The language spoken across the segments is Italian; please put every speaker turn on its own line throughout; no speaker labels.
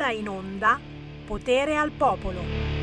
ora in onda Potere al Popolo.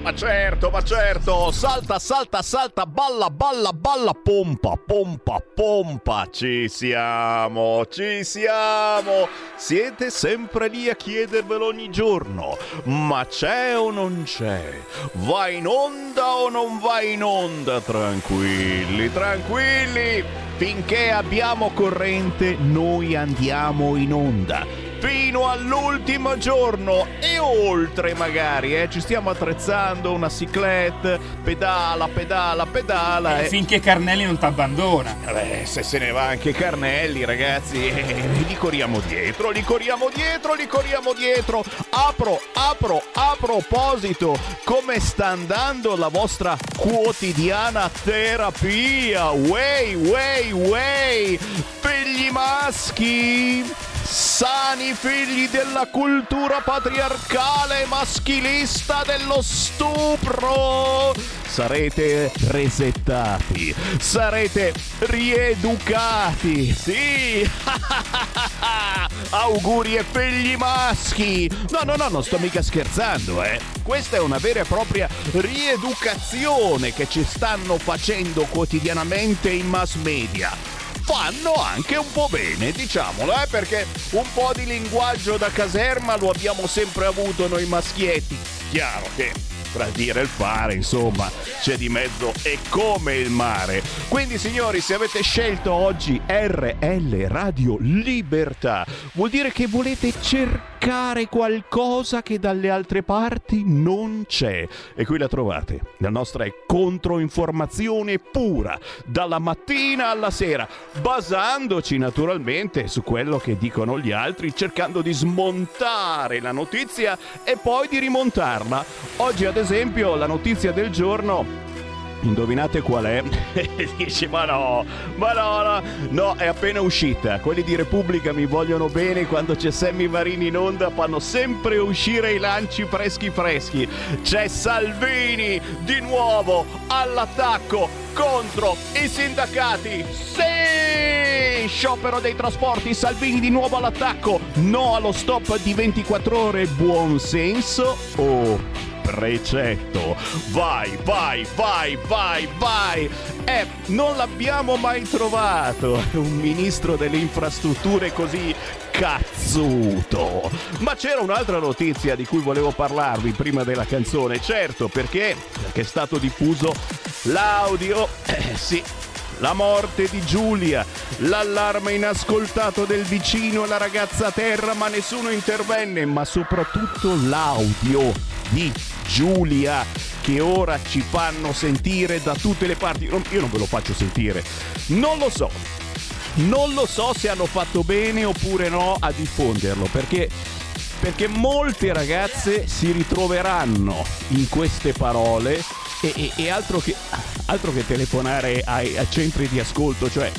Ma certo, ma certo, salta, salta, salta, balla, balla, balla, pompa, pompa, pompa, ci siamo, ci siamo. Siete sempre lì a chiedervelo ogni giorno, ma c'è o non c'è? Va in onda o non va in onda? Tranquilli, tranquilli, finché abbiamo corrente noi andiamo in onda fino all'ultimo giorno e oltre magari, eh, ci stiamo attrezzando una ciclette, pedala, pedala, pedala.
E eh. Finché Carnelli non ti abbandona.
Beh, se se ne va anche Carnelli, ragazzi, eh, li corriamo dietro, li corriamo dietro, li corriamo dietro. Apro, apro, a proposito, come sta andando la vostra quotidiana terapia? Way, way, way, figli maschi sani figli della cultura patriarcale maschilista dello stupro. Sarete resettati, sarete rieducati, sì! Auguri e figli maschi! No, no, no, non sto mica scherzando, eh! Questa è una vera e propria rieducazione che ci stanno facendo quotidianamente in mass media fanno anche un po' bene, diciamolo, eh, perché un po' di linguaggio da caserma lo abbiamo sempre avuto noi maschietti. Chiaro che tra dire e fare, insomma, c'è di mezzo e come il mare. Quindi, signori, se avete scelto oggi RL Radio Libertà, vuol dire che volete cercare qualcosa che dalle altre parti non c'è. E qui la trovate. La nostra è controinformazione pura, dalla mattina alla sera, basandoci naturalmente su quello che dicono gli altri, cercando di smontare la notizia e poi di rimontarla. Oggi, ad esempio, la notizia del giorno Indovinate qual è? Dice ma no, ma no, no, no, è appena uscita. Quelli di Repubblica mi vogliono bene quando c'è Sammy Marini in onda, fanno sempre uscire i lanci freschi freschi. C'è Salvini di nuovo all'attacco contro i sindacati. Sì! Sciopero dei trasporti, Salvini di nuovo all'attacco. No allo stop di 24 ore. Buon senso o oh precetto. Vai, vai, vai, vai, vai. Eh, non l'abbiamo mai trovato. Un ministro delle infrastrutture così cazzuto. Ma c'era un'altra notizia di cui volevo parlarvi prima della canzone. Certo, perché? Perché è stato diffuso l'audio. Eh, sì, la morte di Giulia, l'allarme inascoltato del vicino e la ragazza a terra ma nessuno intervenne, ma soprattutto l'audio di Giulia che ora ci fanno sentire da tutte le parti. Io non ve lo faccio sentire. Non lo so. Non lo so se hanno fatto bene oppure no a diffonderlo perché perché molte ragazze si ritroveranno in queste parole e, e, e altro, che, altro, che, telefonare ai, ai centri di ascolto, cioè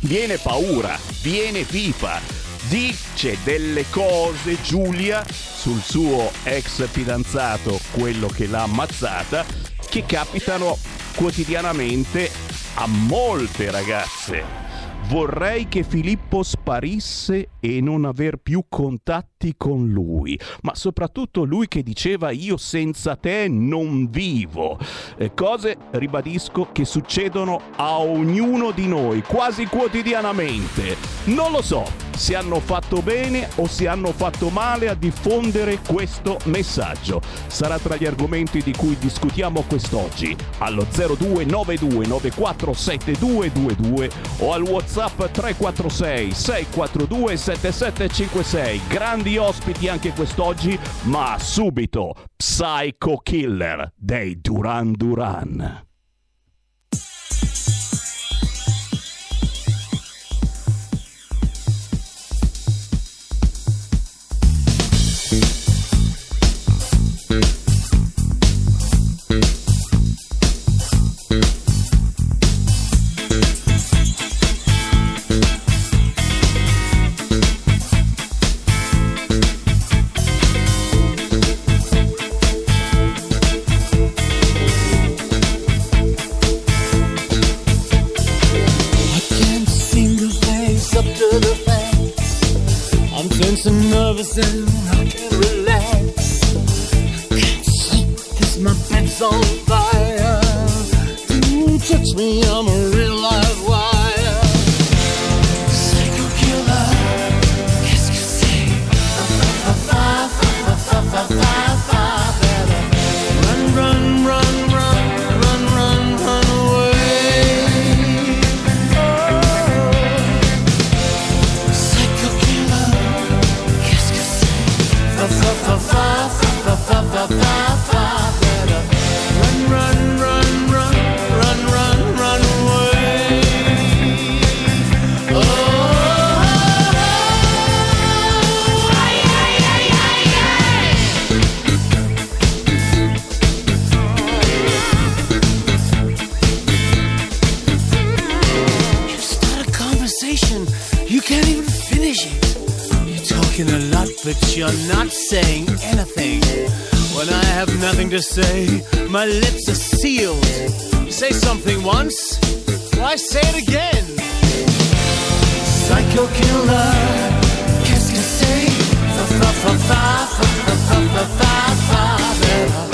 viene paura, viene pipa, dice delle cose Giulia sul suo ex fidanzato, quello che l'ha ammazzata, che capitano quotidianamente a molte ragazze. Vorrei che Filippo sparisse e non aver più contatti con lui, ma soprattutto lui che diceva io senza te non vivo. Eh, cose, ribadisco, che succedono a ognuno di noi quasi quotidianamente. Non lo so se hanno fatto bene o se hanno fatto male a diffondere questo messaggio. Sarà tra gli argomenti di cui discutiamo quest'oggi allo 0292947222 o al WhatsApp WhatsApp 346 642 7756. Grandi ospiti anche quest'oggi, ma subito Psycho Killer dei Duran Duran.
Thank and I can't relax. I can't sleep my bed's on you're not saying anything. When I have nothing to say, my lips are sealed. You say something once, why say it again? Psycho killer, qu'est-ce que c'est? Fa fa fa fa fa fa fa fa fa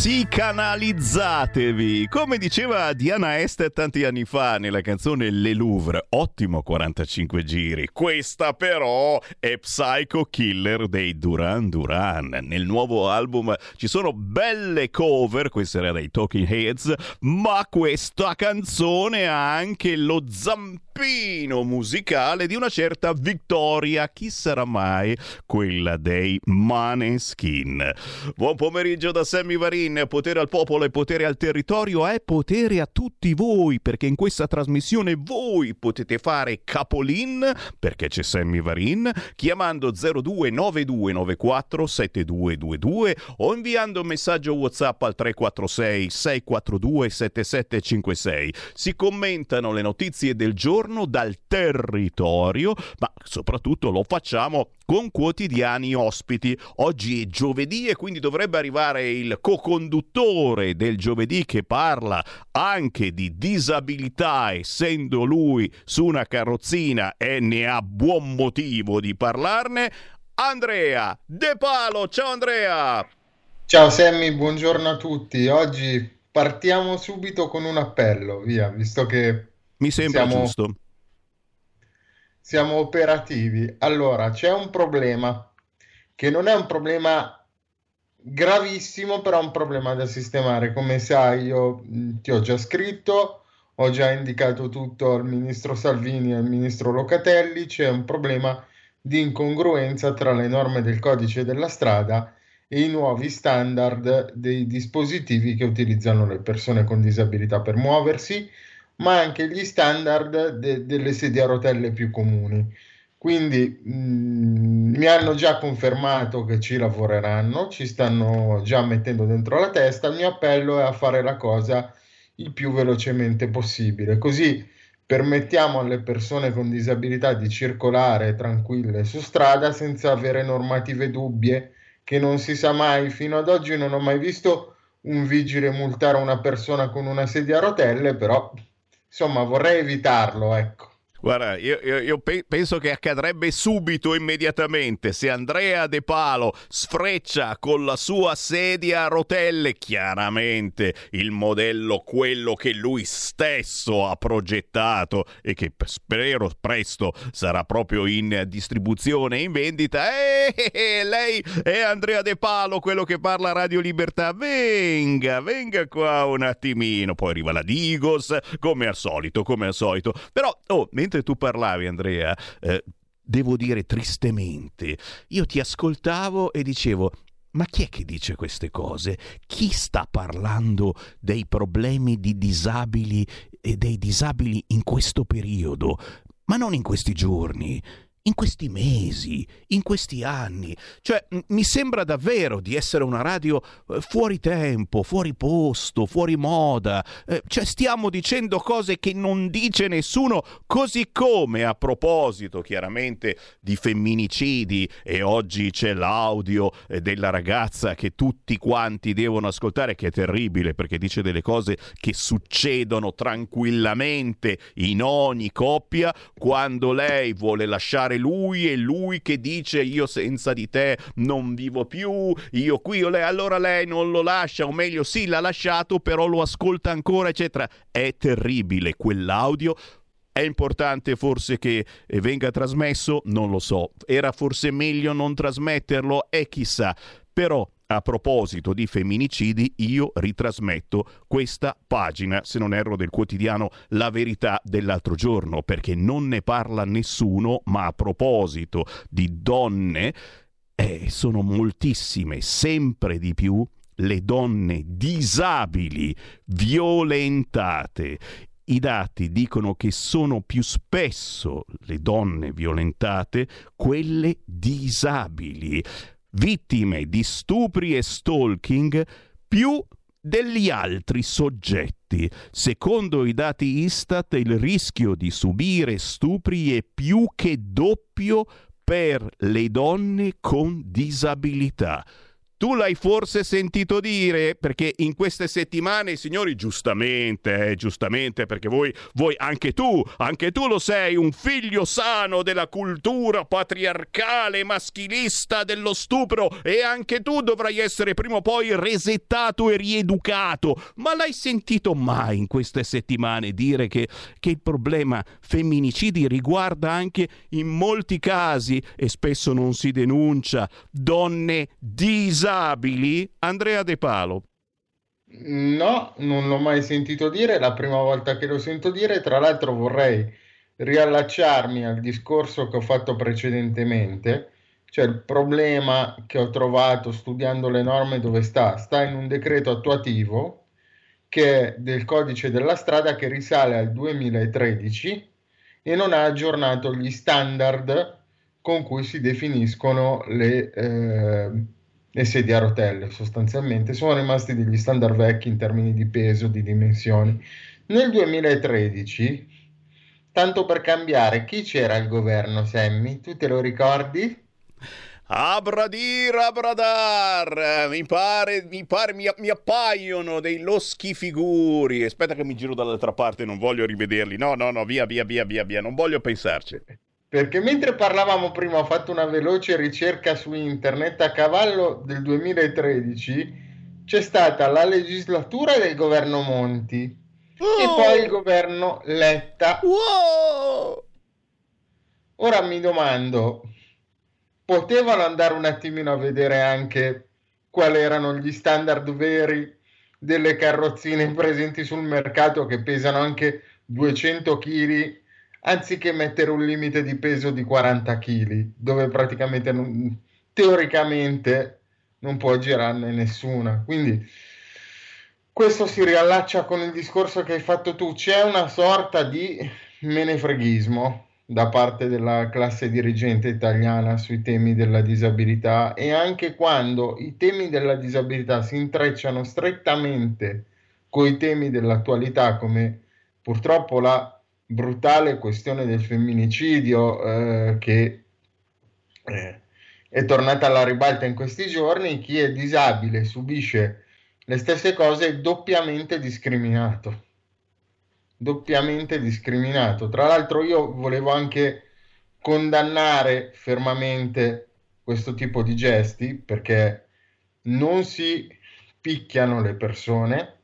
si canalizza Psicanalizzatevi! Come diceva Diana Este tanti anni fa nella canzone Le Louvre, ottimo 45 giri. Questa però è Psycho Killer dei Duran Duran. Nel nuovo album ci sono belle cover, questa era dei Talking Heads, ma questa canzone ha anche lo zampino musicale di una certa Victoria. Chi sarà mai quella dei Maneskin? Buon pomeriggio da Sammy Varin. Potere al popolo e potere al territorio è potere a tutti voi, perché in questa trasmissione voi potete fare capolin, perché c'è Sammy Varin, chiamando 029294 7222 o inviando un messaggio WhatsApp al 346 642 7756. Si commentano le notizie del giorno dal territorio, ma soprattutto lo facciamo con quotidiani ospiti. Oggi è giovedì e quindi dovrebbe arrivare il co-conduttore del giovedì che parla anche di disabilità, essendo lui su una carrozzina e ne ha buon motivo di parlarne. Andrea De Palo, ciao Andrea!
Ciao Sammy, buongiorno a tutti. Oggi partiamo subito con un appello, via, visto che
Mi sembra
Siamo-
giusto.
siamo operativi. Allora, c'è un problema che non è un problema gravissimo, però è un problema da sistemare. Come sai, io ti ho già scritto, ho già indicato tutto al ministro Salvini e al ministro Locatelli. C'è un problema di incongruenza tra le norme del codice della strada e i nuovi standard dei dispositivi che utilizzano le persone con disabilità per muoversi ma anche gli standard de- delle sedie a rotelle più comuni. Quindi mh, mi hanno già confermato che ci lavoreranno, ci stanno già mettendo dentro la testa. Il mio appello è a fare la cosa il più velocemente possibile, così permettiamo alle persone con disabilità di circolare tranquille su strada senza avere normative dubbie che non si sa mai. Fino ad oggi non ho mai visto un vigile multare una persona con una sedia a rotelle, però insomma vorrei evitarlo, ecco.
Guarda, io, io- io pe- penso che accadrebbe subito, immediatamente, se Andrea De Palo sfreccia con la sua sedia a rotelle, chiaramente il modello, quello che lui stesso ha progettato e che spero presto sarà proprio in distribuzione e in vendita. Eh, eh, eh, lei è Andrea De Palo, quello che parla Radio Libertà. Venga, venga qua un attimino. Poi arriva la Digos, come al solito, come al solito. Però, oh, mentre tu parlavi, Andrea, eh, devo dire tristemente, io ti ascoltavo e dicevo. Ma chi è che dice queste cose? Chi sta parlando dei problemi di disabili e dei disabili in questo periodo? Ma non in questi giorni, in questi mesi, in questi anni. Cioè, m- mi sembra davvero di essere una radio eh, fuori tempo, fuori posto, fuori moda. Eh, cioè, stiamo dicendo cose che non dice nessuno, così come a proposito, chiaramente, di femminicidi e oggi c'è l'audio eh, della ragazza che tutti quanti devono ascoltare, che è terribile perché dice delle cose che succedono tranquillamente in ogni coppia quando lei vuole lasciare lui e lui che dice io senza di te non vivo più, io qui o lei, allora lei non lo lascia, o meglio sì l'ha lasciato però lo ascolta ancora, eccetera. È terribile quell'audio. È importante forse che eh, venga trasmesso? Non lo so. Era forse meglio non trasmetterlo? E chissà. Però a proposito di femminicidi, io ritrasmetto questa pagina, se non erro, del quotidiano La Verità dell'altro giorno, perché non ne parla nessuno, ma a proposito di donne, eh, sono moltissime, sempre di più, le donne disabili violentate. I dati dicono che sono più spesso le donne violentate quelle disabili, vittime di stupri e stalking più degli altri soggetti. Secondo i dati Istat il rischio di subire stupri è più che doppio per le donne con disabilità. Tu l'hai forse sentito dire perché in queste settimane, signori, giustamente, eh, giustamente, perché voi, voi, anche tu, anche tu lo sei, un figlio sano della cultura patriarcale, maschilista dello stupro e anche tu dovrai essere prima o poi resettato e rieducato. Ma l'hai sentito mai in queste settimane dire che, che il problema femminicidi riguarda anche in molti casi, e spesso non si denuncia, donne disabili? Andrea De Palo.
No, non l'ho mai sentito dire, è la prima volta che lo sento dire. Tra l'altro vorrei riallacciarmi al discorso che ho fatto precedentemente, cioè il problema che ho trovato studiando le norme dove sta? Sta in un decreto attuativo che è del codice della strada che risale al 2013 e non ha aggiornato gli standard con cui si definiscono le, eh, le sedie a rotelle sostanzialmente sono rimasti degli standard vecchi in termini di peso, di dimensioni. Nel 2013, tanto per cambiare, chi c'era al governo, Sammy? Tu te lo ricordi?
Abradir, abradar, mi pare, mi, pare mi, mi appaiono dei loschi figuri. Aspetta che mi giro dall'altra parte, non voglio rivederli. No, no, no, via, via, via, via, via, non voglio pensarci.
Perché mentre parlavamo prima ho fatto una veloce ricerca su internet a cavallo del 2013 c'è stata la legislatura del governo Monti, e poi il governo Letta.
Wow!
Ora mi domando, potevano andare un attimino a vedere anche quali erano gli standard veri delle carrozzine presenti sul mercato che pesano anche 200 kg anziché mettere un limite di peso di 40 kg dove praticamente non, teoricamente non può girarne nessuna. Quindi questo si riallaccia con il discorso che hai fatto tu. C'è una sorta di menefreghismo da parte della classe dirigente italiana sui temi della disabilità e anche quando i temi della disabilità si intrecciano strettamente con i temi dell'attualità, come purtroppo la brutale questione del femminicidio eh, che eh, è tornata alla ribalta in questi giorni, chi è disabile subisce le stesse cose è doppiamente discriminato doppiamente discriminato. Tra l'altro io volevo anche condannare fermamente questo tipo di gesti perché non si picchiano le persone,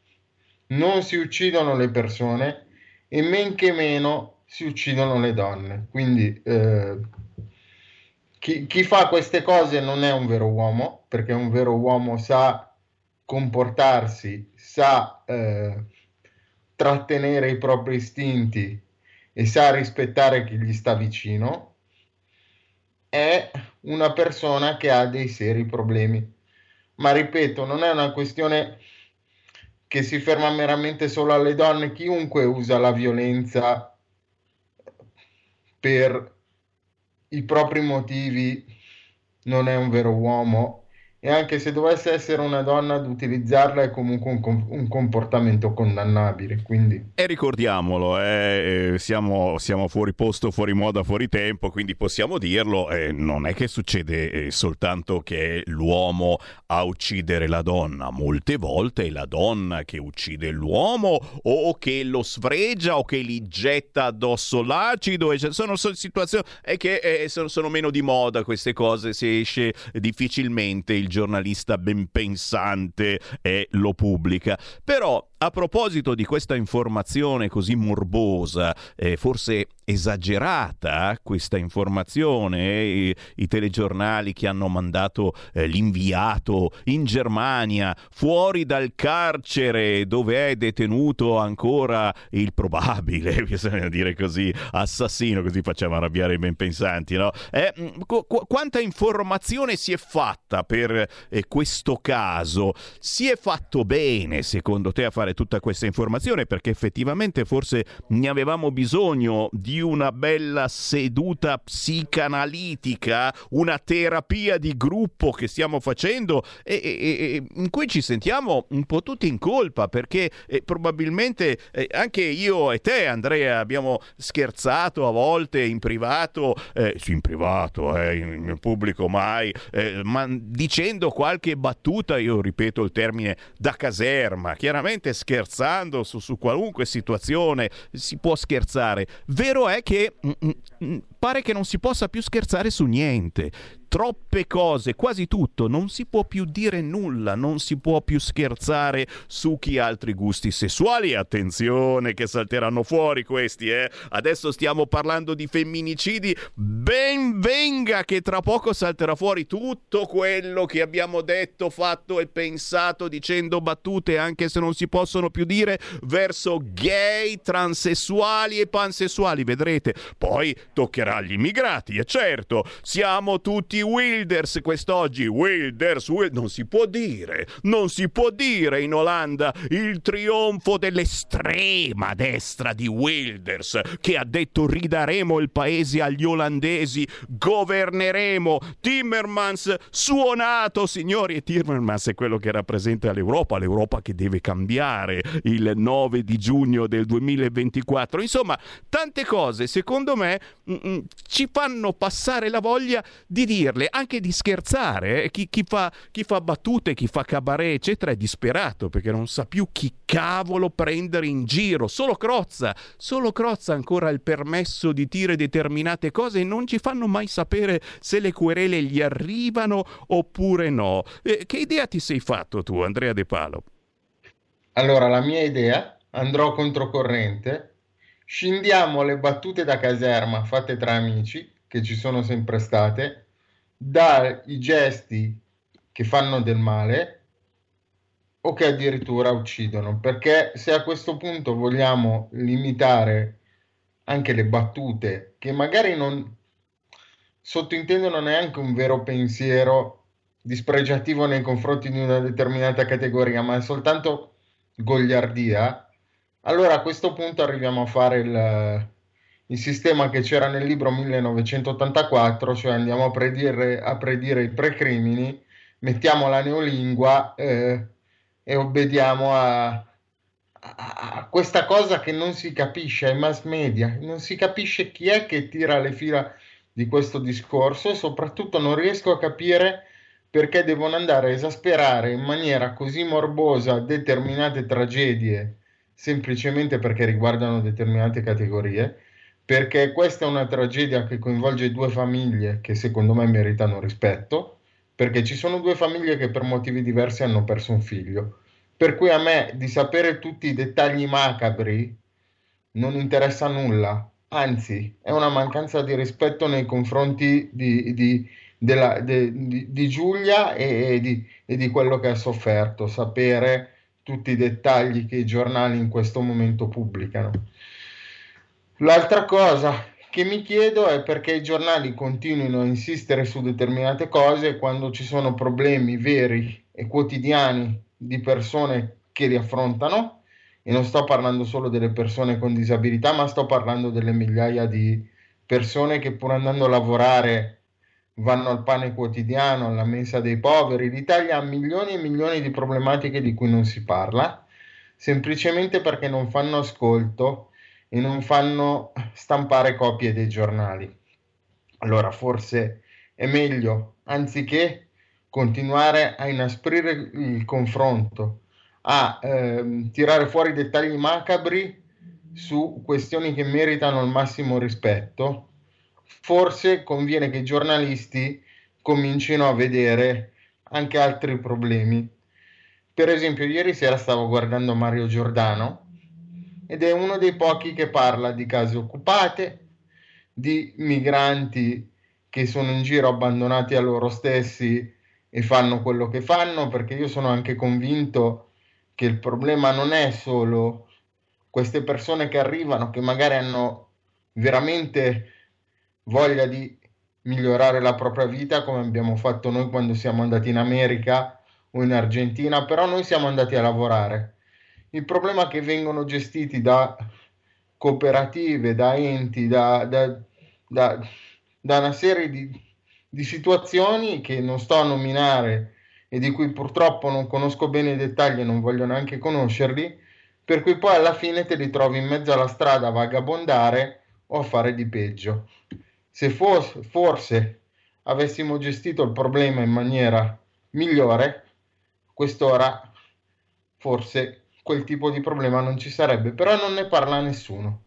non si uccidono le persone e men che meno si uccidono le donne. Quindi eh, chi, chi, fa queste cose non è un vero uomo, perché un vero uomo sa comportarsi, sa eh, trattenere i propri istinti e sa rispettare chi gli sta vicino, è una persona che ha dei seri problemi. Ma ripeto, non è una questione che si ferma meramente solo alle donne, chiunque usa la violenza per i propri motivi non è un vero uomo e anche se dovesse essere una donna ad utilizzarla è comunque un, com- un comportamento condannabile. Quindi...
E ricordiamolo, eh, eh, siamo, siamo, fuori posto, fuori moda, fuori tempo, quindi possiamo dirlo, eh, non è che succede eh, soltanto che è l'uomo a uccidere la donna, molte volte è la donna che uccide l'uomo o che lo sfregia o che gli getta addosso l'acido, e sono, situazioni che eh, sono, sono meno di moda queste cose, si esce difficilmente il giornalista ben pensante e lo pubblica. Però a proposito di questa informazione così morbosa, eh, forse esagerata questa informazione, i, i, telegiornali che hanno mandato eh, l'inviato in Germania, fuori dal carcere dove è detenuto ancora il probabile, bisogna dire così, assassino, così facciamo arrabbiare i ben pensanti, no? Eh, qu- quanta informazione si è fatta per eh, questo caso? Si è fatto bene, secondo te, a fare tutta questa informazione perché effettivamente forse ne avevamo bisogno di una bella seduta psicanalitica, una terapia di gruppo che stiamo facendo e, e, e in cui ci sentiamo un po' tutti in colpa perché eh, probabilmente eh, anche io e te Andrea abbiamo scherzato a volte in privato, eh, sì in privato, eh, in, pubblico mai, eh, ma dicendo qualche battuta, io ripeto il termine da caserma, chiaramente scherzando su, su, qualunque situazione, si può scherzare. Vero è che mm, mm, mm pare che non si possa più scherzare su niente troppe cose, quasi tutto, non si può più dire nulla, non si può più scherzare su chi ha altri gusti sessuali. Attenzione che salteranno fuori questi, eh. Adesso stiamo parlando di femminicidi. Ben venga che tra poco salterà fuori tutto quello che abbiamo detto, fatto e pensato dicendo battute anche se non si possono più dire verso gay, transessuali e pansessuali, vedrete. Poi toccherà agli immigrati, e certo, siamo tutti Wilders quest'oggi. Wilders, Wilders, non si può dire, non si può dire in Olanda il trionfo dell'estrema destra di Wilders che ha detto ridaremo il paese agli olandesi, governeremo. Timmermans suonato, signori, e Timmermans è quello che rappresenta l'Europa, l'Europa che deve cambiare il 9 di giugno del 2024. Insomma, tante cose, secondo me, mm, mm, ci fanno passare la voglia di dirle dirle, anche di scherzare. Eh? Chi, chi, fa, chi fa battute, chi fa cabaret, eccetera, è disperato perché non sa più chi cavolo prendere in giro. Solo Crozza, solo Crozza ancora il permesso di dire determinate cose e non ci fanno mai sapere se le querele gli arrivano oppure no. Eh, che idea ti sei fatto tu, Andrea De Palo?
Allora, la mia idea andrò controcorrente, scindiamo le battute da caserma fatte tra amici, che ci sono sempre state, dai gesti che fanno del male o che addirittura uccidono, perché se a questo punto vogliamo limitare anche le battute che magari non sottintendono neanche un vero pensiero dispregiativo nei confronti di una determinata categoria, ma è soltanto goliardia, allora a questo punto arriviamo a fare il, il sistema che c'era nel libro 1984, cioè andiamo a predire, a predire i precrimini, mettiamo la neolingua eh, e obbediamo a, a, questa cosa che non si capisce ai mass media, non si capisce chi è che tira le fila di questo discorso e soprattutto non riesco a capire perché devono andare a esasperare in maniera così morbosa determinate tragedie semplicemente perché riguardano determinate categorie, perché questa è una tragedia che coinvolge due famiglie che secondo me meritano rispetto, perché ci sono due famiglie che per motivi diversi hanno perso un figlio. Per cui a me di sapere tutti i dettagli macabri non interessa nulla, anzi è una mancanza di rispetto nei confronti di, di della, de, di, di, Giulia e, e, e di quello che ha sofferto, sapere tutti i dettagli che i giornali in questo momento pubblicano. L'altra cosa che mi chiedo è perché i giornali continuino a insistere su determinate cose quando ci sono problemi veri e quotidiani di persone che li affrontano e non sto parlando solo delle persone con disabilità, ma sto parlando delle migliaia di persone che pur andando a lavorare vanno al pane quotidiano, alla mensa dei poveri. L'Italia ha milioni e milioni di problematiche di cui non si parla, semplicemente perché non fanno ascolto e non fanno stampare copie dei giornali. Allora forse è meglio, anziché continuare a inasprire il confronto, a ehm, tirare fuori dettagli macabri su questioni che meritano il massimo rispetto, forse conviene che i giornalisti comincino a vedere anche altri problemi. Per esempio, ieri sera stavo guardando Mario Giordano ed è uno dei pochi che parla di case occupate, di migranti che sono in giro abbandonati a loro stessi e fanno quello che fanno, perché io sono anche convinto che il problema non è solo queste persone che arrivano, che magari hanno veramente voglia di migliorare la propria vita come abbiamo fatto noi quando siamo andati in America o in Argentina, però noi siamo andati a lavorare. Il problema è che vengono gestiti da cooperative, da enti, da, da, da, da una serie di, di situazioni che non sto a nominare e di cui purtroppo non conosco bene i dettagli e non voglio neanche conoscerli, per cui poi alla fine te li trovi in mezzo alla strada a vagabondare o a fare di peggio. Se forse, forse avessimo gestito il problema in maniera migliore, quest'ora forse quel tipo di problema non ci sarebbe, però non ne parla nessuno.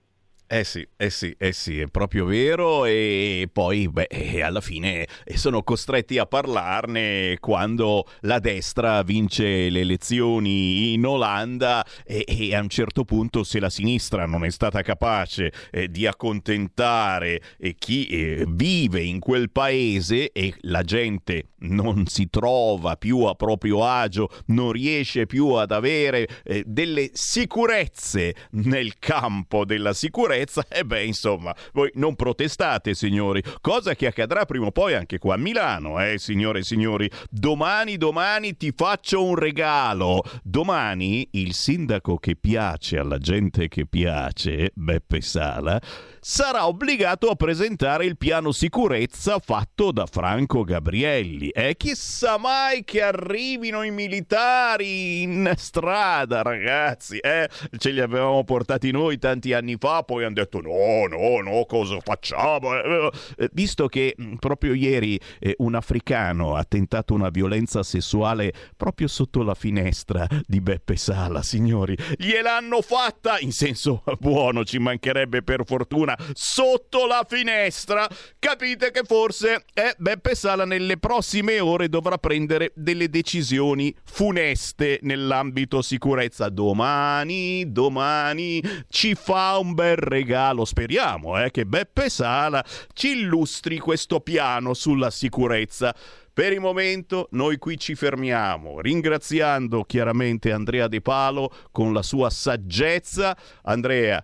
Eh sì, eh sì, eh sì, è proprio vero e poi beh, eh, alla fine eh, sono costretti a parlarne quando la destra vince le elezioni in Olanda e, e a un certo punto se la sinistra non è stata capace eh, di accontentare eh, chi eh, vive in quel paese e la gente non si trova più a proprio agio, non riesce più ad avere eh, delle sicurezze nel campo della sicurezza, e beh, insomma, voi non protestate, signori, cosa che accadrà prima o poi anche qua a Milano, eh, signore e signori. Domani, domani ti faccio un regalo. Domani il sindaco che piace alla gente che piace, Beppe Sala, sarà obbligato a presentare il piano sicurezza fatto da Franco Gabrielli. E chissà mai che arrivino i militari in strada, ragazzi. Eh? Ce li avevamo portati noi tanti anni fa, poi hanno detto no, no, no, cosa facciamo? Eh, eh, visto che mh, proprio ieri eh, un africano ha tentato una violenza sessuale proprio sotto la finestra di Beppe Sala, signori, gliel'hanno fatta in senso buono, ci mancherebbe per fortuna, sotto la finestra, capite che forse eh, Beppe Sala nelle prossime ore dovrà prendere delle decisioni funeste nell'ambito sicurezza. Domani, domani ci fa un bel regalo, speriamo eh, che Beppe Sala ci illustri questo piano sulla sicurezza. Per il momento noi qui ci fermiamo, ringraziando chiaramente Andrea De Palo con la sua saggezza. Andrea,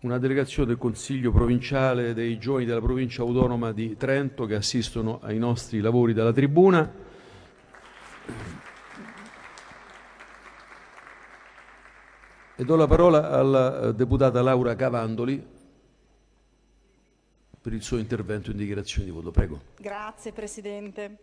Una delegazione del Consiglio provinciale dei giovani della provincia autonoma di Trento che assistono ai nostri lavori dalla tribuna. E do la parola alla eh, deputata Laura Cavandoli per il suo intervento in dichiarazione di voto. Prego.
Grazie Presidente.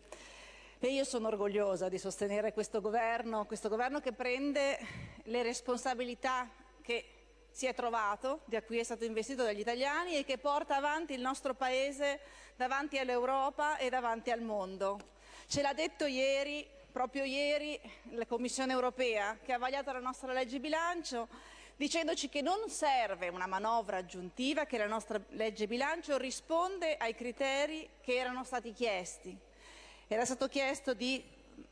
E io sono orgogliosa di sostenere questo governo, questo governo che prende le responsabilità che si è trovato, da cui è stato investito dagli italiani e che porta avanti il nostro Paese davanti all'Europa e davanti al mondo. Ce l'ha detto ieri, proprio ieri, la Commissione europea che ha vagliato la nostra legge bilancio dicendoci che non serve una manovra aggiuntiva, che la nostra legge bilancio risponde ai criteri che erano stati chiesti. Era stato chiesto di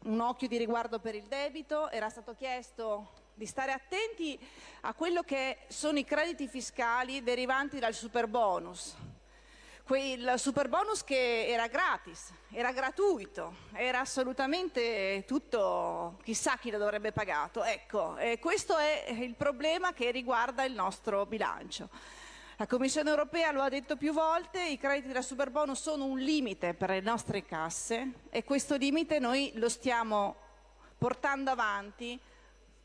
un occhio di riguardo per il debito, era stato chiesto di stare attenti a quello che sono i crediti fiscali derivanti dal super bonus. Quel super bonus che era gratis, era gratuito, era assolutamente tutto, chissà chi lo dovrebbe pagato. Ecco, eh, questo è il problema che riguarda il nostro bilancio. La Commissione europea lo ha detto più volte, i crediti da super bonus sono un limite per le nostre casse e questo limite noi lo stiamo portando avanti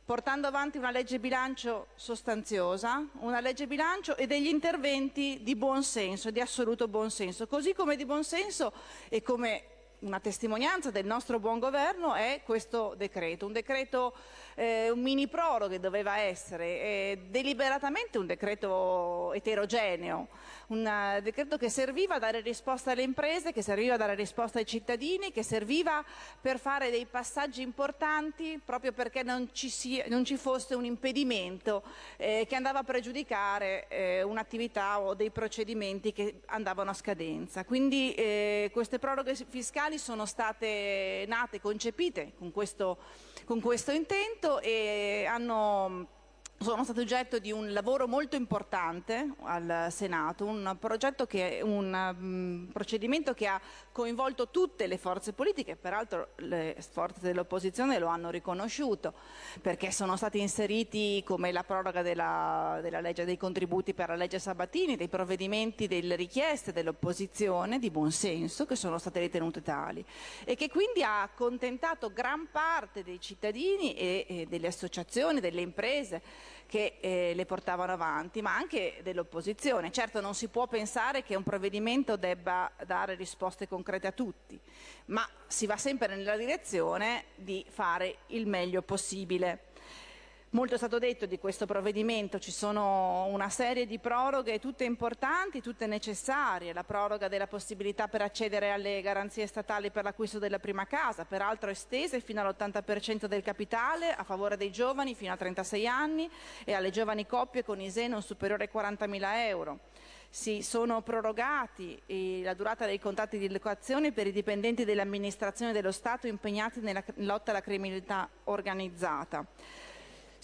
portando avanti una legge bilancio sostanziosa, una legge bilancio e degli interventi di buon senso, di assoluto buon senso. Così come di buon senso e come una testimonianza del nostro buon governo è questo decreto, un decreto, eh, un mini proroghe doveva essere, eh, deliberatamente un decreto eterogeneo, un eh, decreto che serviva a dare risposta alle imprese, che serviva a dare risposta ai cittadini, che serviva per fare dei passaggi importanti proprio perché non ci, sia, non ci fosse un impedimento eh, che andava a pregiudicare eh, un'attività o dei procedimenti che andavano a scadenza. Quindi eh, queste proroghe fiscali sono state nate, concepite con questo, con questo intento e hanno sono state oggetto di un lavoro molto importante al Senato, un, che, un um, procedimento che ha coinvolto tutte le forze politiche, peraltro le forze dell'opposizione lo hanno riconosciuto, perché sono stati inseriti come la proroga della, della legge dei contributi per la legge Sabatini, dei provvedimenti, delle richieste dell'opposizione di buon senso che sono state ritenute tali e che quindi ha accontentato gran parte dei cittadini e, e delle associazioni, delle imprese che eh, le portavano avanti, ma anche dell'opposizione. Certo non si può pensare che un provvedimento debba dare risposte concrete a tutti, ma si va sempre nella direzione di fare il meglio possibile. Molto è stato detto di questo provvedimento, ci sono una serie di proroghe tutte importanti, tutte necessarie, la proroga della possibilità per accedere alle garanzie statali per l'acquisto della prima casa, peraltro estese fino all'80% del capitale a favore dei giovani fino a 36 anni e alle giovani coppie con ISE non superiore ai 40.000 euro. Si sono prorogati eh, la durata dei contratti di locazione per i dipendenti delle amministrazioni dello Stato impegnati nella lotta alla criminalità organizzata.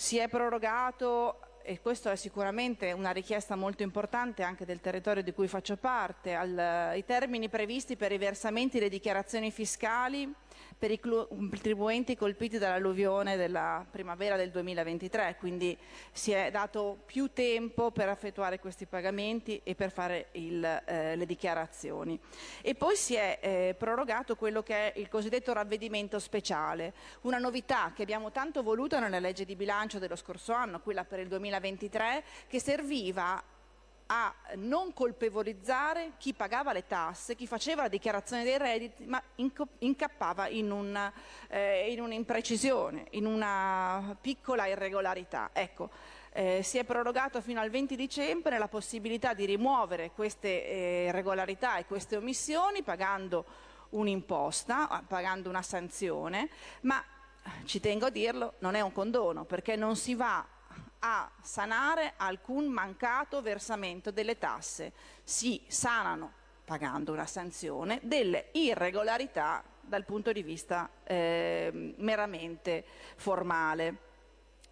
Si è prorogato, e questo è sicuramente una richiesta molto importante anche del territorio di cui faccio parte, al, i termini previsti per i versamenti e le dichiarazioni fiscali per i contribuenti colpiti dall'alluvione della primavera del 2023, quindi si è dato più tempo per effettuare questi pagamenti e per fare il, eh, le dichiarazioni. E poi si è eh, prorogato quello che è il cosiddetto ravvedimento speciale, una novità che abbiamo tanto voluto nella legge di bilancio dello scorso anno, quella per il 2023, che serviva a non colpevolizzare chi pagava le tasse, chi faceva la dichiarazione dei redditi, ma incappava in, un, eh, in un'imprecisione, in una piccola irregolarità. Ecco, eh, si è prorogato fino al 20 dicembre la possibilità di rimuovere queste eh, irregolarità e queste omissioni pagando un'imposta, pagando una sanzione, ma ci tengo a dirlo, non è un condono, perché non si va a sanare alcun mancato versamento delle tasse. Si sanano, pagando una sanzione, delle irregolarità dal punto di vista eh, meramente formale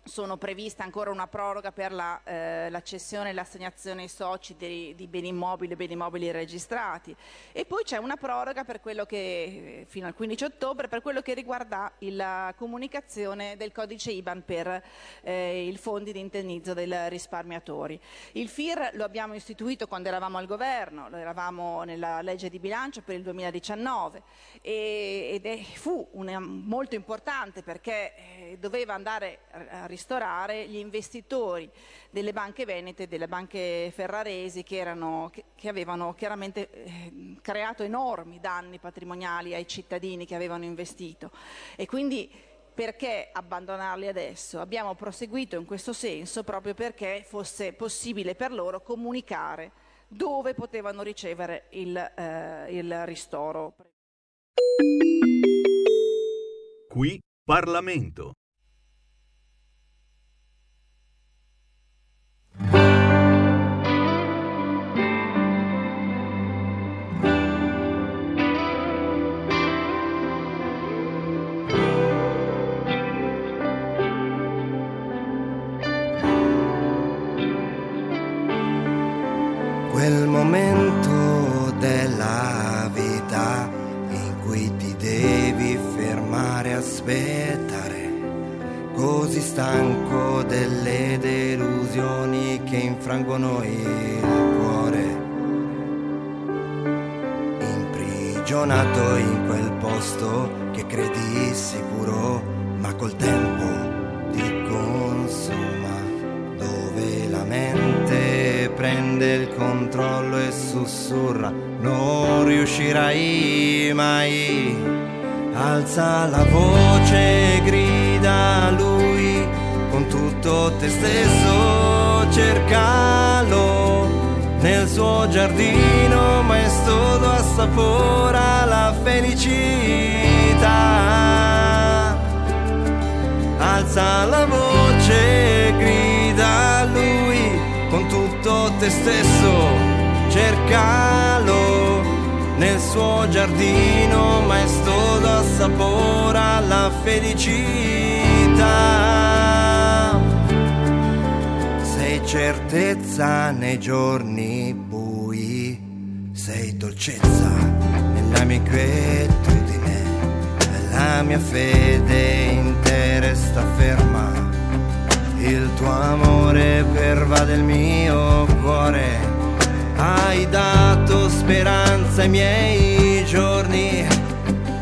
sono previste ancora una proroga per la, eh, la e l'assegnazione ai soci di, di, beni immobili e beni immobili registrati e poi c'è una proroga per quello che, fino al 15 ottobre per quello che riguarda la comunicazione del codice IBAN per eh, i fondi di indennizzo dei risparmiatori. Il FIR lo abbiamo istituito quando eravamo al governo, lo eravamo nella legge di bilancio per il 2019 e, ed è, fu una, molto importante perché eh, doveva andare a ristorare gli investitori delle banche venete delle banche ferraresi che, erano, che, che avevano chiaramente eh, creato enormi danni patrimoniali ai cittadini che avevano investito. E quindi perché abbandonarli adesso? Abbiamo proseguito in questo senso proprio perché fosse possibile per loro comunicare dove potevano ricevere il, eh, il ristoro.
Qui Parlamento.
Aspettare, così stanco delle delusioni che infrangono il cuore, imprigionato in quel posto che credi sicuro, ma col tempo ti consuma, dove la mente prende il controllo e sussurra, non riuscirai mai. Alza la voce, grida a lui, con tutto te stesso cercalo. Nel suo giardino maestoso assapora la felicità. Alza la voce, grida a lui, con tutto te stesso cercalo nel suo giardino maestoso assapora la felicità. Sei certezza nei giorni bui sei dolcezza nella mia inquietudine la mia fede in te resta ferma. Il tuo amore pervade il mio cuore hai dato speranza ai miei giorni,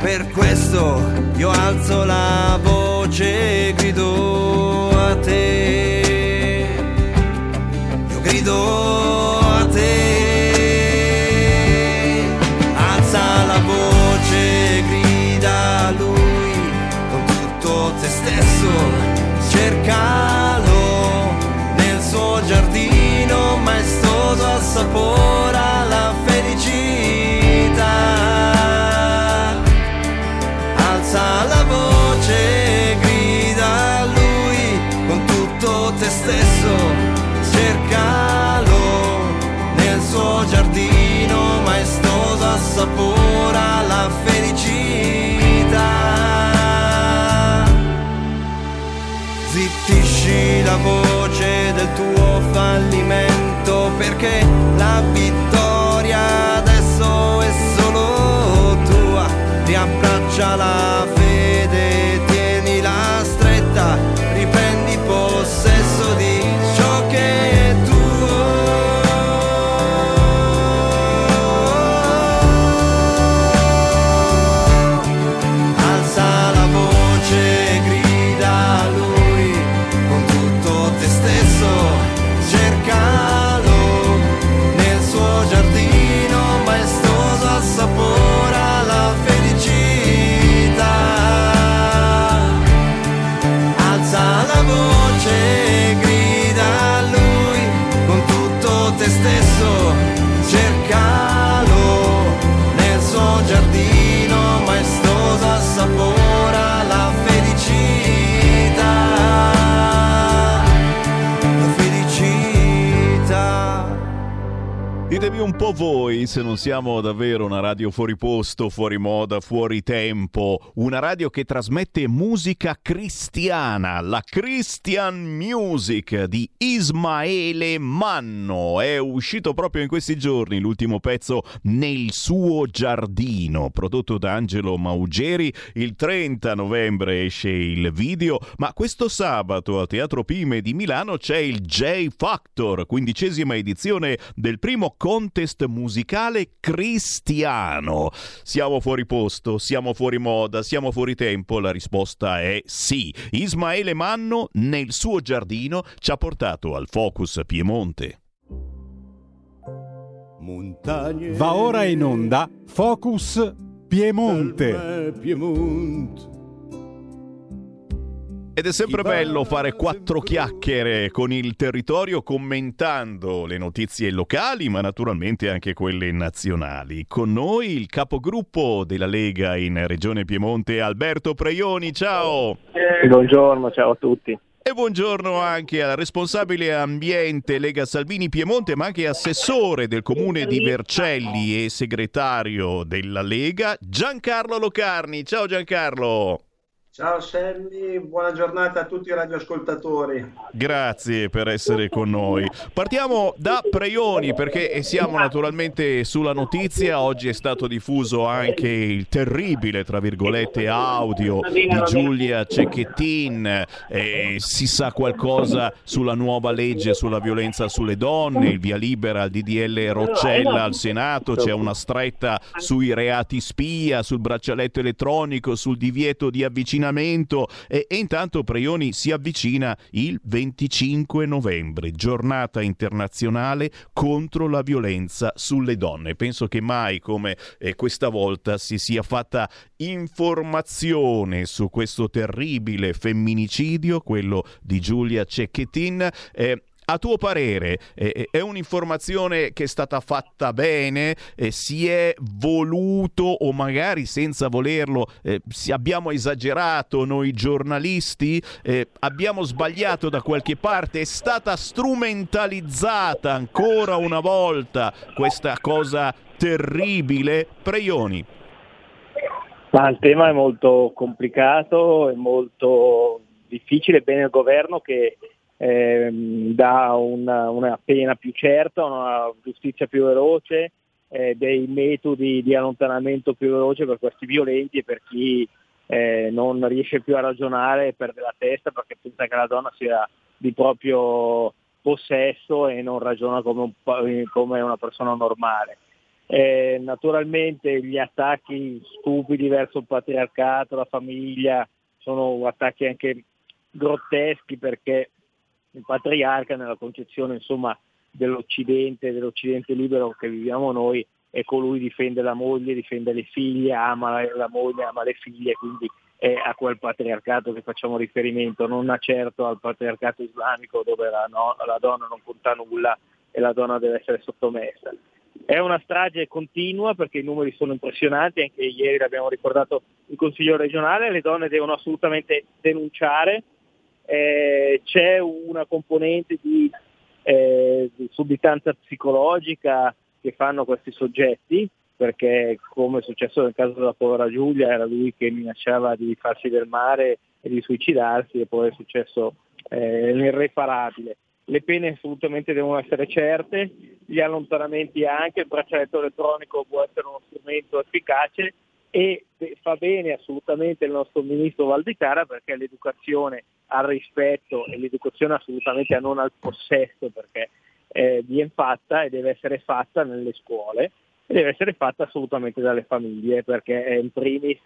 per questo io alzo la voce e grido a te, io grido a te, alza la voce, e grida a lui. Con tutto te stesso, cercalo nel suo giardino maestro assapora la felicità. Alza la voce, grida a lui con tutto te stesso, cercalo nel suo giardino maestoso, assapora la felicità. Zittisci la voce del tuo fallimento perché la vittoria adesso è solo tua. Riabbraccia
un po' voi se non siamo davvero una radio fuori posto, fuori moda, fuori tempo, una radio che trasmette musica cristiana, la Christian Music di Ismaele Manno. È uscito proprio in questi giorni l'ultimo pezzo Nel suo giardino, prodotto da Angelo Maugeri. Il 30 novembre esce il video, ma questo sabato al Teatro Pime di Milano c'è il J Factor, quindicesima edizione del primo contest musicale cristiano. Siamo fuori posto, siamo fuori moda, siamo fuori tempo? La risposta è sì. Ismaele Manno nel suo giardino ci ha portato al Focus Piemonte.
Va ora in onda Focus Piemonte.
Ed è sempre bello fare quattro chiacchiere con il territorio commentando le notizie locali, ma naturalmente anche quelle nazionali. Con noi il capogruppo della Lega in Regione Piemonte, Alberto Preioni. Ciao!
Buongiorno, ciao a tutti.
E buongiorno anche al responsabile ambiente Lega Salvini Piemonte, ma anche assessore del comune di Vercelli e segretario della Lega, Giancarlo Locarni. Ciao Giancarlo!
Ciao Sammy, buona giornata a tutti i radioascoltatori.
Grazie per essere con noi. Partiamo da Preioni perché siamo naturalmente sulla notizia. Oggi è stato diffuso anche il terribile, tra virgolette, audio di Giulia Cecchettin. Eh, si sa qualcosa sulla nuova legge sulla violenza sulle donne, il via libera al DDL Roccella al Senato, c'è una stretta sui reati spia, sul braccialetto elettronico, sul divieto di avvicinamento e, e intanto Preioni si avvicina il 25 novembre, giornata internazionale contro la violenza sulle donne. Penso che mai come eh, questa volta si sia fatta informazione su questo terribile femminicidio, quello di Giulia Cecchettin. Eh, a tuo parere eh, è un'informazione che è stata fatta bene, eh, si è voluto o magari senza volerlo eh, abbiamo esagerato noi giornalisti, eh, abbiamo sbagliato da qualche parte, è stata strumentalizzata ancora una volta questa cosa terribile? Preioni.
Ma il tema è molto complicato, è molto difficile, bene il governo che ehm, dà una, una pena più certa, una giustizia più veloce, eh, dei metodi di allontanamento più veloce per questi violenti e per chi eh, non riesce più a ragionare e perde la testa perché pensa che la donna sia di proprio possesso e non ragiona come, un, come una persona normale. Eh, naturalmente gli attacchi stupidi verso il patriarcato, la famiglia, sono attacchi anche grotteschi perché il patriarca nella concezione insomma, dell'Occidente, dell'Occidente libero che viviamo noi, è colui che difende la moglie, difende le figlie, ama la, moglie, ama le figlie, quindi è a quel patriarcato che facciamo riferimento, non certo al patriarcato islamico dove la, no, la donna non conta nulla e la donna deve essere sottomessa. È una strage continua perché i numeri sono impressionanti, anche ieri l'abbiamo ricordato il Consiglio regionale, le donne devono assolutamente denunciare, eh, c'è una componente di, eh, di sudditanza psicologica che fanno questi soggetti, perché come è successo nel caso della povera Giulia, era lui che minacciava di farsi del mare e di suicidarsi e poi è successo eh, l'irreparabile. Le pene assolutamente devono essere certe, gli allontanamenti anche, il braccialetto elettronico può essere uno strumento efficace e fa bene assolutamente il nostro ministro Valdicara perché l'educazione al rispetto e l'educazione assolutamente a non al possesso perché eh, viene fatta e deve essere fatta nelle scuole e deve essere fatta assolutamente dalle famiglie perché eh, in primis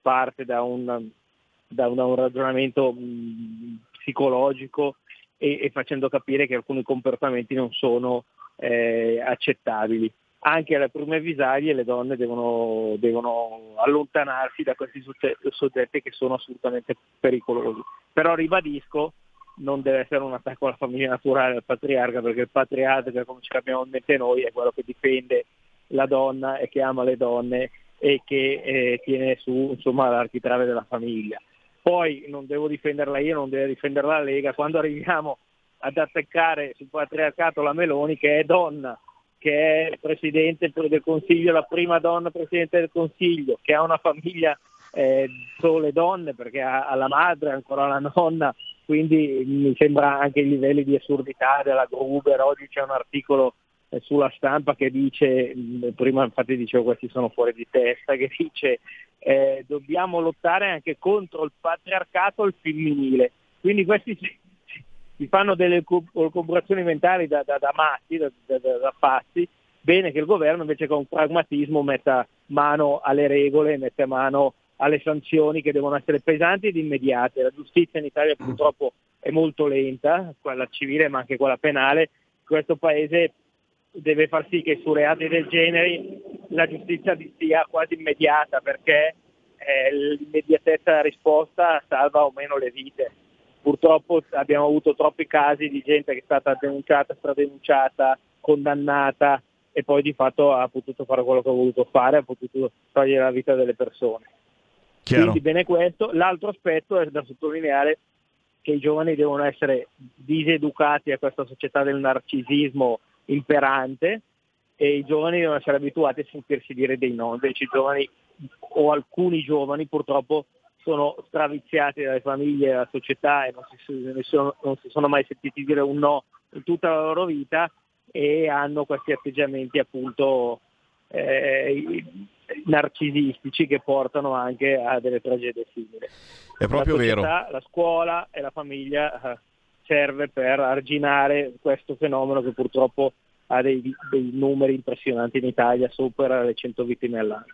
parte da un, da un, da un ragionamento mh, psicologico e, e, facendo capire che alcuni comportamenti non sono eh, accettabili. Anche alle prime avvisaglie le donne devono, devono allontanarsi da questi soggetti che sono assolutamente pericolosi. Però ribadisco, non deve essere un attacco alla famiglia naturale, al patriarca, perché il patriarca, come ci capiamo in mente noi, è quello che difende la donna e che ama le donne e che eh, tiene su insomma, l'architrave della famiglia. Poi non devo difenderla io, non deve difenderla la Lega, quando arriviamo ad attaccare sul patriarcato la Meloni che è donna, che è Presidente del Consiglio, la prima donna Presidente del Consiglio, che ha una famiglia eh, sole donne perché ha, ha la madre, ancora la nonna, quindi mi sembra anche i livelli di assurdità della Gruber, oggi c'è un articolo eh, sulla stampa che dice, prima infatti dicevo questi sono fuori di testa, che dice eh, dobbiamo lottare anche contro il patriarcato e il femminile. Quindi questi si, fanno delle corporazioni mentali da, da, da matti, da, da, da pazzi, bene che il governo invece con pragmatismo metta mano alle regole, metta mano alle sanzioni che devono essere pesanti ed immediate. La giustizia in Italia purtroppo è molto lenta, quella civile ma anche quella penale. Questo paese deve far sì che su reati del genere la giustizia sia quasi immediata perché eh, l'immediatezza della risposta salva o meno le vite. Purtroppo abbiamo avuto troppi casi di gente che è stata denunciata, stradenunciata, condannata e poi di fatto ha potuto fare quello che ha voluto fare, ha potuto togliere la vita delle persone.
Chiaro.
Quindi bene questo. L'altro aspetto è da sottolineare che i giovani devono essere diseducati a questa società del narcisismo imperante e i giovani devono essere abituati a sentirsi dire dei no, invece i giovani o alcuni giovani purtroppo sono straviziati dalle famiglie e dalla società e non si, sono, non si sono mai sentiti dire un no in tutta la loro vita e hanno questi atteggiamenti appunto eh, narcisistici che portano anche a delle tragedie simili.
È proprio
la società,
vero.
La scuola e la famiglia eh, serve per arginare questo fenomeno che purtroppo ha dei, dei numeri impressionanti in Italia, supera le 100 vittime all'anno.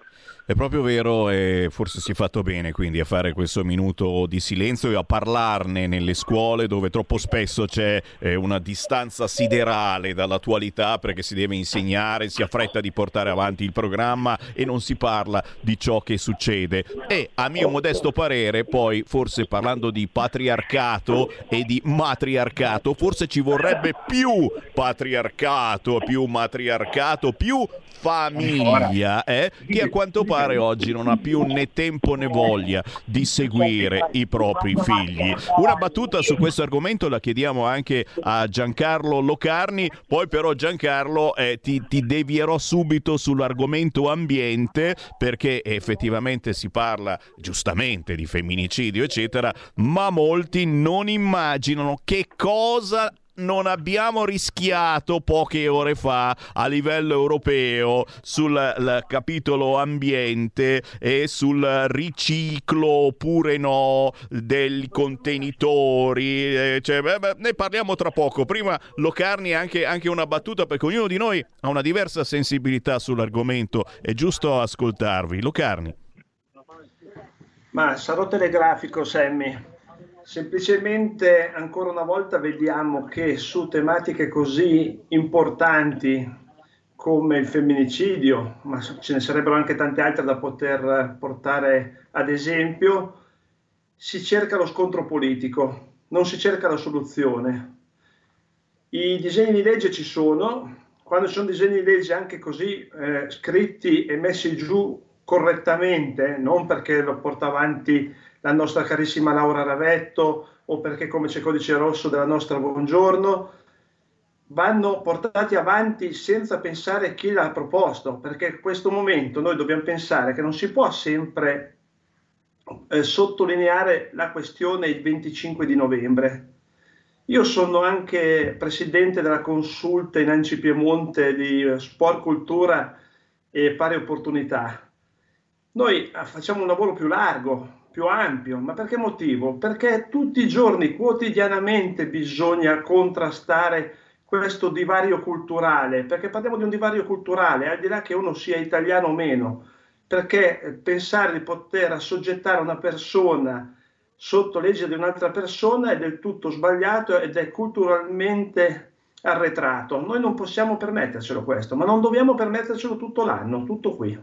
È proprio vero e forse si è fatto bene quindi a fare questo minuto di silenzio e a parlarne nelle scuole dove troppo spesso c'è eh, una distanza siderale dall'attualità perché si deve insegnare, si ha fretta di portare avanti il programma e non si parla di ciò che succede. E a mio modesto parere poi forse parlando di patriarcato e di matriarcato forse ci vorrebbe più patriarcato, più matriarcato, più famiglia eh, che a quanto pare oggi non ha più né tempo né voglia di seguire i propri figli. Una battuta su questo argomento la chiediamo anche a Giancarlo Locarni, poi però Giancarlo eh, ti, ti devierò subito sull'argomento ambiente perché effettivamente si parla giustamente di femminicidio eccetera, ma molti non immaginano che cosa non abbiamo rischiato poche ore fa a livello europeo sul capitolo ambiente e sul riciclo oppure no dei contenitori. eh, cioè, beh, beh, ne parliamo tra poco. Prima Locarni anche, anche una battuta perché ognuno di noi ha una diversa sensibilità sull'argomento. È giusto ascoltarvi. Locarni.
Ma sarò telegrafico, Sammy. Semplicemente ancora una volta vediamo che su tematiche così importanti come il femminicidio, ma ce ne sarebbero anche tante altre da poter portare ad esempio, si cerca lo scontro politico, non si cerca la soluzione. I disegni di legge ci sono, quando sono disegni di legge anche così eh, scritti e messi giù correttamente, non perché lo porta avanti la nostra carissima Laura Ravetto o perché come c'è codice rosso della nostra Buongiorno, vanno portati avanti senza pensare chi l'ha proposto, perché in questo momento noi dobbiamo pensare che non si può sempre eh, sottolineare la questione il 25 di novembre. Io sono anche presidente della consulta in Anci Piemonte di sport, cultura e pari opportunità. Noi eh, facciamo un lavoro più largo, più ampio, ma per che motivo? Perché tutti i giorni, quotidianamente, bisogna contrastare questo divario culturale, perché parliamo di un divario culturale, al di là che uno sia italiano o meno, perché pensare di poter assoggettare una persona sotto legge di un'altra persona è del tutto sbagliato ed è culturalmente arretrato. Noi non possiamo permettercelo questo, ma non dobbiamo permettercelo tutto l'anno, tutto qui.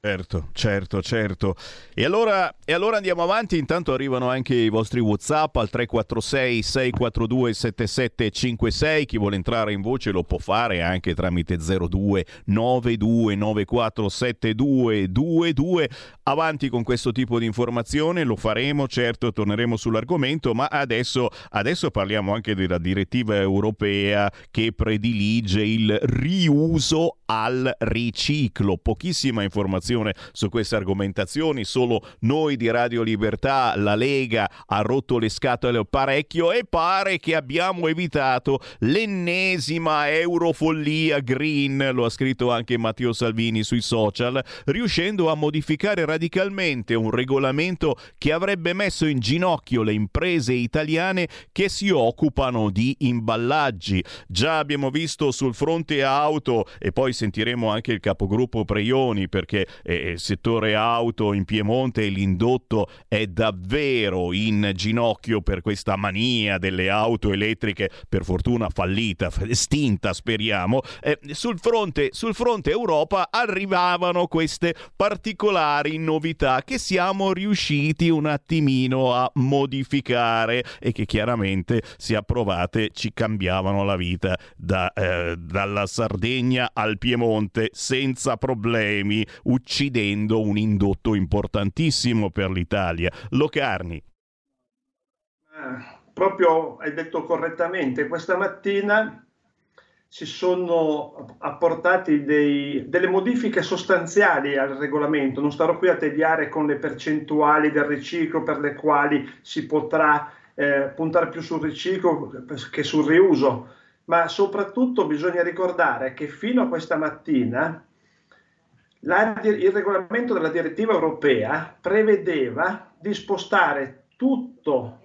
Certo, certo, certo. E allora, e allora, andiamo avanti, intanto arrivano anche i vostri Whatsapp al 346 642 7756, chi vuole entrare in voce lo può fare anche tramite 02 92 94 7222. Avanti con questo tipo di informazione, lo faremo, certo, torneremo sull'argomento, ma adesso, adesso parliamo anche della direttiva europea che predilige il riuso al riciclo. Pochissima informazione su queste argomentazioni, solo noi di Radio Libertà, la Lega ha rotto le scatole parecchio e pare che abbiamo evitato l'ennesima eurofollia green, lo ha scritto anche Matteo Salvini sui social, riuscendo a modificare radicalmente un regolamento che avrebbe messo in ginocchio le imprese italiane che si occupano di imballaggi. Già abbiamo visto sul fronte auto e poi sentiremo anche il capogruppo Preioni perché eh, settore auto in Piemonte e l'indotto è davvero in ginocchio per questa mania delle auto elettriche, per fortuna fallita, estinta speriamo. Eh, sul, fronte, sul fronte Europa arrivavano queste particolari novità che siamo riusciti un attimino a modificare e che chiaramente se approvate ci cambiavano la vita da, eh, dalla Sardegna al Piemonte senza problemi uccidendo un indotto importantissimo per l'Italia. Locarni.
Ah, proprio hai detto correttamente, questa mattina si sono apportati dei, delle modifiche sostanziali al regolamento. Non starò qui a tediare con le percentuali del riciclo per le quali si potrà eh, puntare più sul riciclo che sul riuso, ma soprattutto bisogna ricordare che fino a questa mattina la, il regolamento della direttiva europea prevedeva di spostare tutto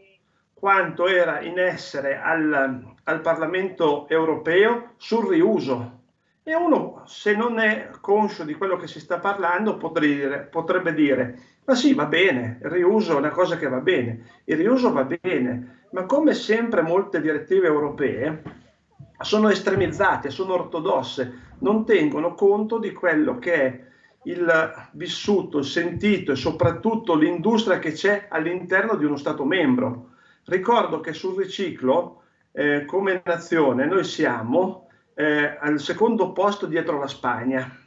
quanto era in essere al, al Parlamento europeo sul riuso. E uno, se non è conscio di quello che si sta parlando, potrebbe, potrebbe dire, ma sì, va bene, il riuso è una cosa che va bene, il riuso va bene, ma come sempre molte direttive europee sono estremizzate, sono ortodosse, non tengono conto di quello che è il vissuto, il sentito e soprattutto l'industria che c'è all'interno di uno Stato membro. Ricordo che sul riciclo, eh, come nazione, noi siamo eh, al secondo posto dietro la Spagna.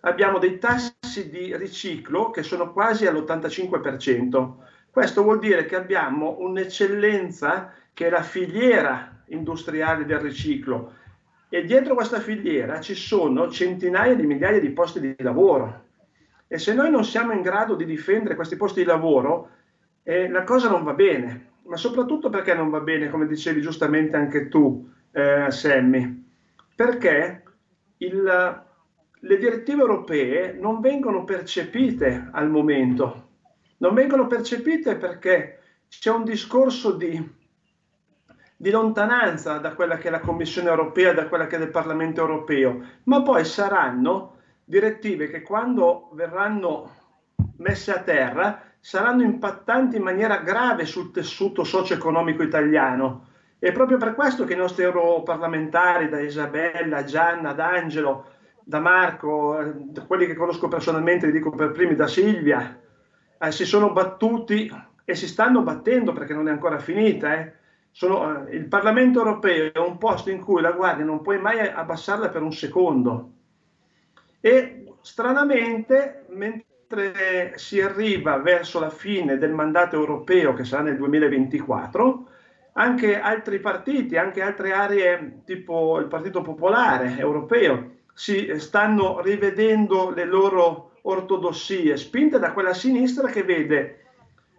Abbiamo dei tassi di riciclo che sono quasi all'85%. Questo vuol dire che abbiamo un'eccellenza che è la filiera industriale del riciclo e dietro questa filiera ci sono centinaia di migliaia di posti di lavoro. E se noi non siamo in grado di difendere questi posti di lavoro, eh, la cosa non va bene. Ma soprattutto perché non va bene, come dicevi giustamente anche tu, eh, Sammy? Perché il, le direttive europee non vengono percepite al momento. Non vengono percepite perché c'è un discorso di di lontananza da quella che è la Commissione europea, da quella che è il Parlamento europeo, ma poi saranno direttive che quando verranno messe a terra saranno impattanti in maniera grave sul tessuto socio-economico italiano. E proprio per questo che i nostri europarlamentari, da Isabella, Gianna, da Angelo, da Marco, eh, da quelli che conosco personalmente, li dico per primi, da Silvia, eh, si sono battuti e si stanno battendo perché non è ancora finita, eh, Sono, eh, il Parlamento europeo è un posto in cui la guardia non puoi mai abbassarla per un secondo. E stranamente, mentre si arriva verso la fine del mandato europeo, che sarà nel 2024, anche altri partiti, anche altre aree tipo il Partito Popolare Europeo, si stanno rivedendo le loro ortodossie, spinte da quella sinistra che vede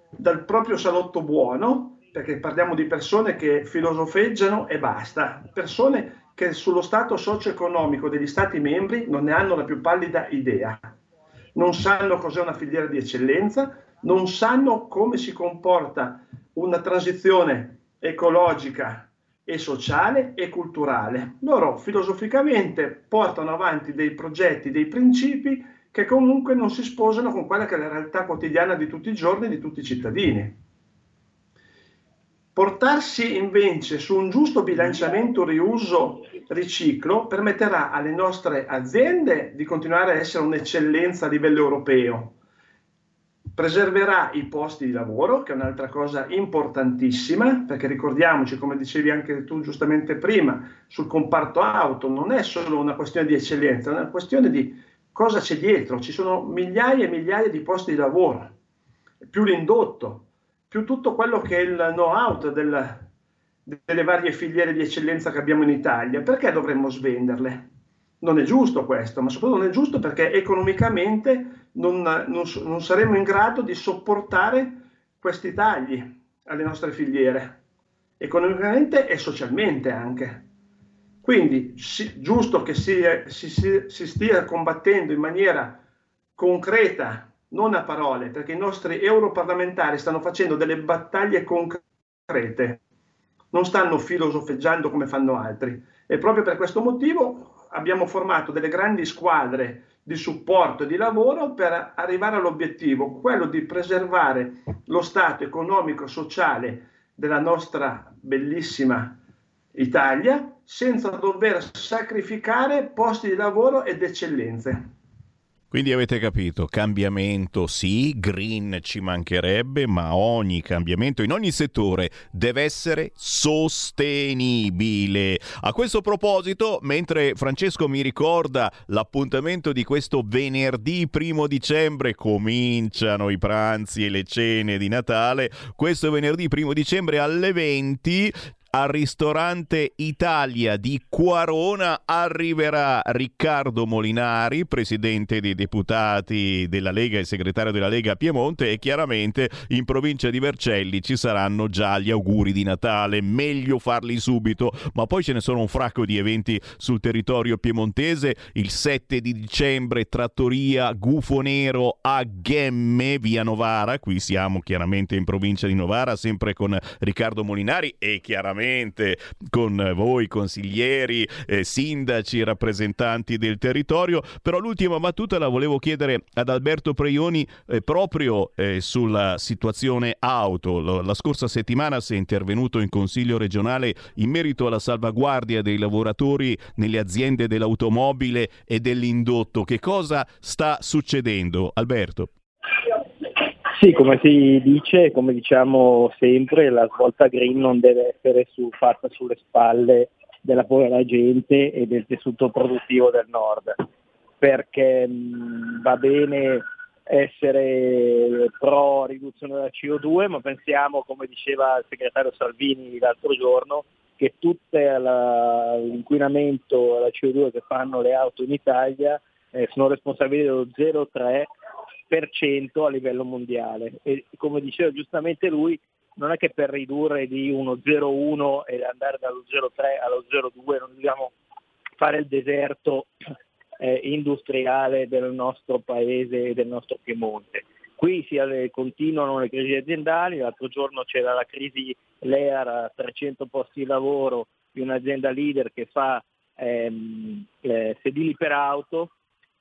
dal proprio salotto buono, perché parliamo di persone che filosofeggiano e basta, persone che sullo stato socio-economico degli Stati membri non ne hanno la più pallida idea, non sanno cos'è una filiera di eccellenza, non sanno come si comporta una transizione ecologica e sociale e culturale. Loro filosoficamente portano avanti dei progetti, dei principi che comunque non si sposano con quella che è la realtà quotidiana di tutti i giorni di tutti i cittadini. Portarsi invece su un giusto bilanciamento riuso-riciclo permetterà alle nostre aziende di continuare a essere un'eccellenza a livello europeo, preserverà i posti di lavoro, che è un'altra cosa importantissima, perché ricordiamoci, come dicevi anche tu giustamente prima, sul comparto auto non è solo una questione di eccellenza, è una questione di cosa c'è dietro. Ci sono migliaia e migliaia di posti di lavoro, più l'indotto, più tutto quello che è il know-how del, delle varie filiere di eccellenza che abbiamo in Italia. Perché dovremmo svenderle? Non è giusto questo, ma soprattutto non è giusto perché economicamente non, non, non saremo in grado di sopportare questi tagli alle nostre filiere, economicamente e socialmente anche. Quindi sì, giusto che si, si, si, stia combattendo in maniera concreta, non a parole, perché i nostri europarlamentari stanno facendo delle battaglie concrete, non stanno filosofeggiando come fanno altri. E proprio per questo motivo abbiamo formato delle grandi squadre di supporto e di lavoro per arrivare all'obiettivo, quello di preservare lo stato economico e sociale della nostra bellissima Italia senza dover sacrificare posti di lavoro ed eccellenze.
Quindi avete capito, cambiamento sì, green ci mancherebbe, ma ogni cambiamento in ogni settore deve essere sostenibile. A questo proposito, mentre Francesco mi ricorda l'appuntamento di questo venerdì primo dicembre, cominciano i pranzi e le cene di Natale, questo venerdì primo dicembre alle 20 al ristorante Italia di Quarona arriverà Riccardo Molinari, presidente dei deputati della Lega e segretario della Lega a Piemonte e chiaramente in provincia di Vercelli ci saranno già gli auguri di Natale, meglio farli subito, ma poi ce ne sono un fracco di eventi sul territorio piemontese, il 7 di dicembre trattoria Gufo Nero a Gemme, via Novara, qui siamo chiaramente in provincia di Novara, sempre con Riccardo Molinari e chiaramente con voi consiglieri, eh, sindaci, rappresentanti del territorio, però l'ultima battuta la volevo chiedere ad Alberto Preioni eh, proprio eh, sulla situazione auto. La scorsa settimana si è intervenuto in Consiglio regionale in merito alla salvaguardia dei lavoratori nelle aziende dell'automobile e dell'indotto. Che cosa sta succedendo? Alberto.
Sì, come si dice, come diciamo sempre, la svolta green non deve essere su, fatta sulle spalle della povera gente e del tessuto produttivo del nord, perché mh, va bene essere pro riduzione della CO2, ma pensiamo, come diceva il segretario Salvini l'altro giorno, che tutto l'inquinamento e la CO2 che fanno le auto in Italia eh, sono responsabili dello 0,3 a livello mondiale. E come diceva giustamente lui non è che per ridurre di uno 0,1 e andare dallo 0,3 allo 0,2 non dobbiamo fare il deserto eh, industriale del nostro paese e del nostro Piemonte. Qui si, continuano le crisi aziendali, l'altro giorno c'era la crisi LEAR, 300 posti di lavoro di un'azienda leader che fa ehm, eh, sedili per auto,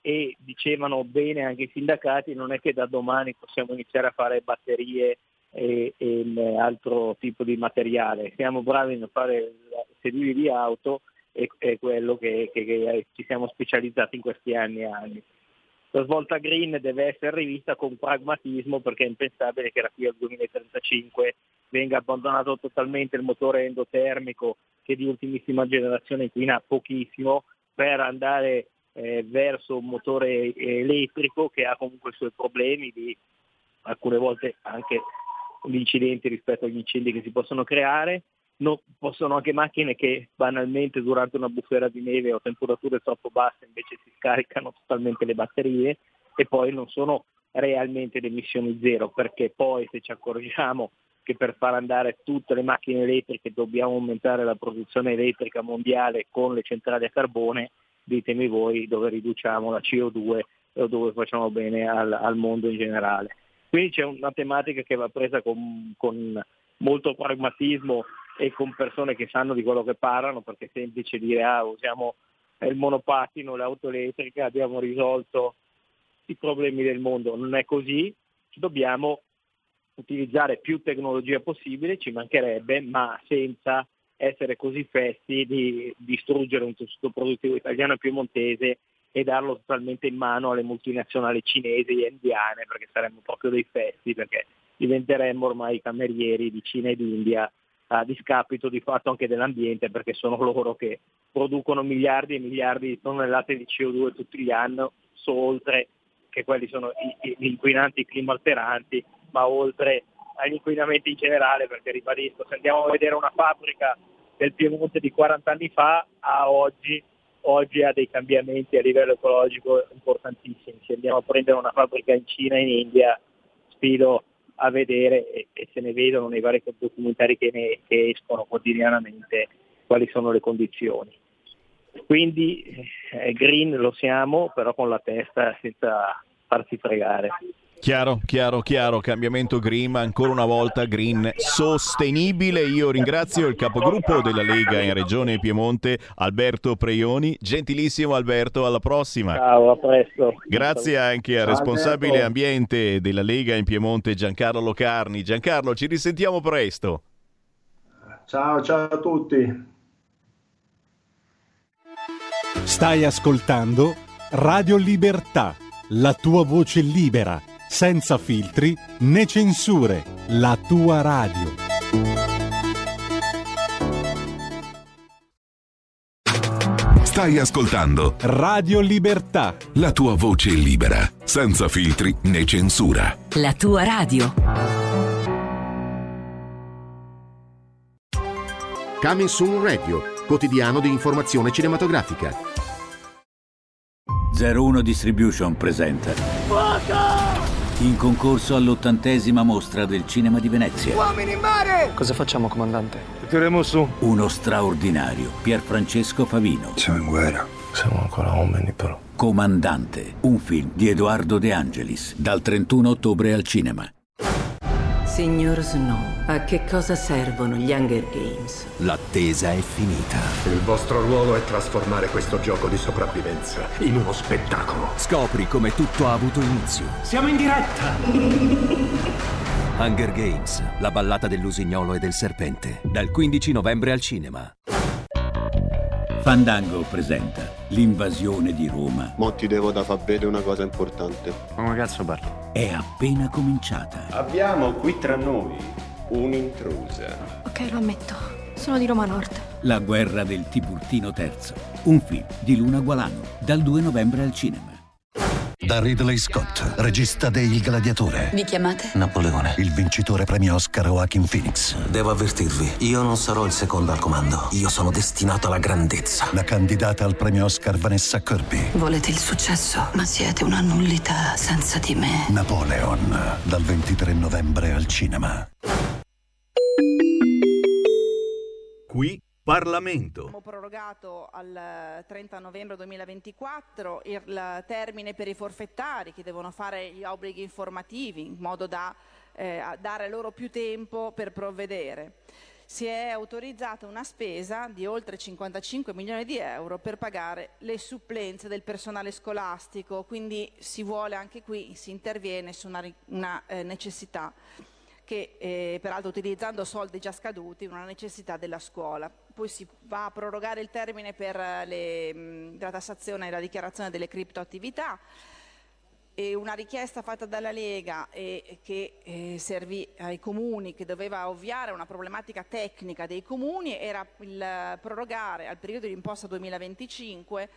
e dicevano bene anche i sindacati, non è che da domani possiamo iniziare a fare batterie e, e altro tipo di materiale, siamo bravi a fare sedili di auto e è quello che, che, che, ci siamo specializzati in questi anni e anni. la svolta green deve essere rivista con pragmatismo perché è impensabile che da qui al 2035 venga abbandonato totalmente il motore endotermico che di ultimissima generazione inquina pochissimo per andare eh, verso un motore elettrico che ha comunque i suoi problemi di alcune volte anche gli incidenti rispetto agli incendi che si possono creare. No, possono anche macchine che banalmente durante una bufera di neve o temperature troppo basse invece si scaricano totalmente le batterie e poi non sono realmente le emissioni zero perché poi se ci accorgiamo che per far andare tutte le macchine elettriche dobbiamo aumentare la produzione elettrica mondiale con le centrali a carbone, ditemi voi dove riduciamo la CO2 o dove facciamo bene al, al mondo in generale. Quindi c'è una tematica che va presa con, con molto pragmatismo e con persone che sanno di quello che parlano, perché è semplice dire ah, usiamo il monopattino, l'auto elettrica, abbiamo risolto i problemi del mondo. Non è così, dobbiamo utilizzare più tecnologia possibile, ci mancherebbe, ma senza essere così festi di distruggere un tessuto produttivo italiano e piemontese e darlo totalmente in mano alle multinazionali cinesi e indiane, perché saremmo proprio dei festi, perché diventeremmo ormai camerieri di Cina ed India a discapito di fatto anche dell'ambiente, perché sono loro che producono miliardi e miliardi di tonnellate di CO2 tutti gli anni, so oltre che quelli sono gli inquinanti climalteranti, ma oltre agli inquinamenti in generale, perché ribadisco, se andiamo a vedere una fabbrica del Piemonte di 40 anni fa a oggi, oggi ha dei cambiamenti a livello ecologico importantissimi. Se andiamo a prendere una fabbrica in Cina in India, sfido a vedere e, e se ne vedono nei vari documentari che, ne, che escono quotidianamente quali sono le condizioni. Quindi eh, green lo siamo, però con la testa senza farsi fregare.
Chiaro, chiaro, chiaro, cambiamento green, ancora una volta green sostenibile. Io ringrazio il capogruppo della Lega in Regione Piemonte, Alberto Preioni. Gentilissimo Alberto, alla prossima.
Ciao, a presto.
Grazie anche al responsabile ambiente della Lega in Piemonte, Giancarlo Locarni. Giancarlo, ci risentiamo presto.
Ciao, ciao a tutti.
Stai ascoltando Radio Libertà, la tua voce libera, senza filtri né censure, la tua radio.
Stai ascoltando
Radio Libertà,
la tua voce libera, senza filtri né censura.
La tua radio.
Coming Soon Radio, quotidiano di informazione cinematografica.
01 Distribution presenta in concorso all'ottantesima mostra del cinema di Venezia.
Uomini in mare!
Cosa facciamo, comandante?
Tireremo su.
Uno straordinario Pierfrancesco Favino.
Siamo in guerra. Siamo ancora uomini, però.
Comandante, un film di Edoardo De Angelis, dal 31 ottobre al cinema.
Signor Snow, a che cosa servono gli Hunger Games?
L'attesa è finita.
Il vostro ruolo è trasformare questo gioco di sopravvivenza in uno spettacolo.
Scopri come tutto ha avuto inizio.
Siamo in diretta!
Hunger Games, la ballata dell'usignolo e del serpente. Dal 15 novembre al cinema.
Fandango presenta l'invasione di Roma.
Mo ti devo da far vedere una cosa importante.
Come cazzo parli? È appena cominciata.
Abbiamo qui tra noi un'intrusa.
Ok, lo ammetto. Sono di Roma Nord.
La guerra del Tiburtino III. Un film di Luna Gualano. Dal 2 novembre al cinema.
Da Ridley Scott, regista de Il Gladiatore.
Vi chiamate?
Napoleone. Il vincitore premio Oscar Joaquin Phoenix.
Devo avvertirvi, io non sarò il secondo al comando. Io sono destinato alla grandezza.
La candidata al premio Oscar Vanessa Kirby.
Volete il successo, ma siete una nullità senza di me.
Napoleon, dal 23 novembre al cinema.
Qui Parlamento.
Abbiamo prorogato al 30 novembre 2024 il termine per i forfettari che devono fare gli obblighi informativi in modo da eh, dare loro più tempo per provvedere. Si è autorizzata una spesa di oltre 55 milioni di euro per pagare le supplenze del personale scolastico, quindi si vuole anche qui, si interviene su una, una eh, necessità che eh, peraltro utilizzando soldi già scaduti, una necessità della scuola. Poi si va a prorogare il termine per le, mh, la tassazione e la dichiarazione delle criptoattività. e una richiesta fatta dalla Lega e che eh, servì ai comuni, che doveva ovviare una problematica tecnica dei comuni, era il prorogare al periodo di imposta 2025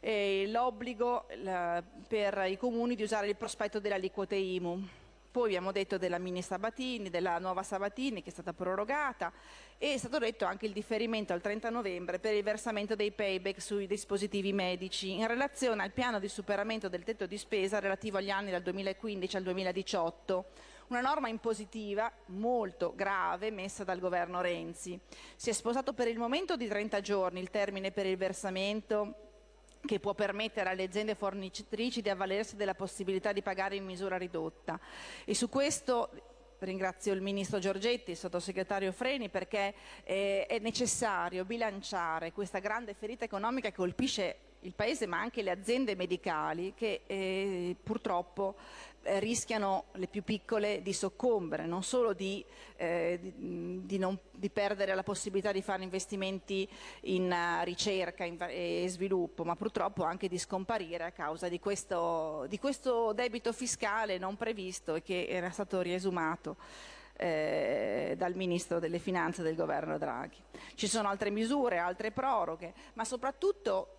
eh, l'obbligo la, per i comuni di usare il prospetto delle aliquote IMU. Poi abbiamo detto della mini Sabatini, della nuova Sabatini che è stata prorogata e è stato detto anche il differimento al 30 novembre per il versamento dei payback sui dispositivi medici in relazione al piano di superamento del tetto di spesa relativo agli anni dal 2015 al 2018 una norma impositiva molto grave messa dal governo Renzi. Si è sposato per il momento di 30 giorni il termine per il versamento che può permettere alle aziende fornitrici di avvalersi della possibilità di pagare in misura ridotta. E su questo ringrazio il Ministro Giorgetti, il Sottosegretario Freni, perché eh, è necessario bilanciare questa grande ferita economica che colpisce il Paese ma anche le aziende medicali che eh, purtroppo eh, rischiano le più piccole di soccombere, non solo di, eh, di, di, non, di, perdere la possibilità di fare investimenti in uh, ricerca in, e sviluppo, ma purtroppo anche di scomparire a causa di questo, questo debito fiscale non previsto e che era stato riesumato. Eh, dal Ministro delle Finanze del governo Draghi. Ci sono altre misure, altre proroghe, ma soprattutto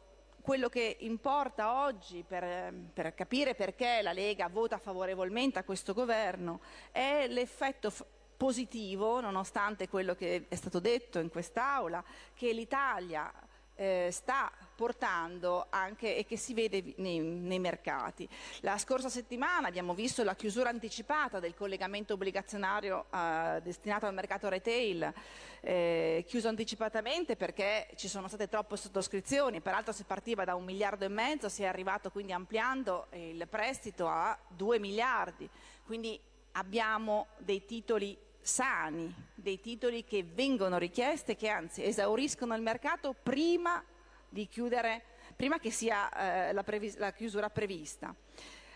quello che importa oggi per, per, capire perché la Lega vota favorevolmente a questo governo è l'effetto positivo, nonostante quello che è stato detto in quest'Aula, che l'Italia eh, sta portando anche e che si vede nei, nei, mercati. La scorsa settimana abbiamo visto la chiusura anticipata del collegamento obbligazionario eh, destinato al mercato retail, eh, chiuso anticipatamente perché ci sono state troppe sottoscrizioni, peraltro si partiva da un miliardo e mezzo, si è arrivato quindi ampliando il prestito a due miliardi, quindi abbiamo dei titoli sani, dei titoli che vengono richiesti e che anzi esauriscono il mercato prima di chiudere, prima che sia eh, la, previs- la, chiusura prevista.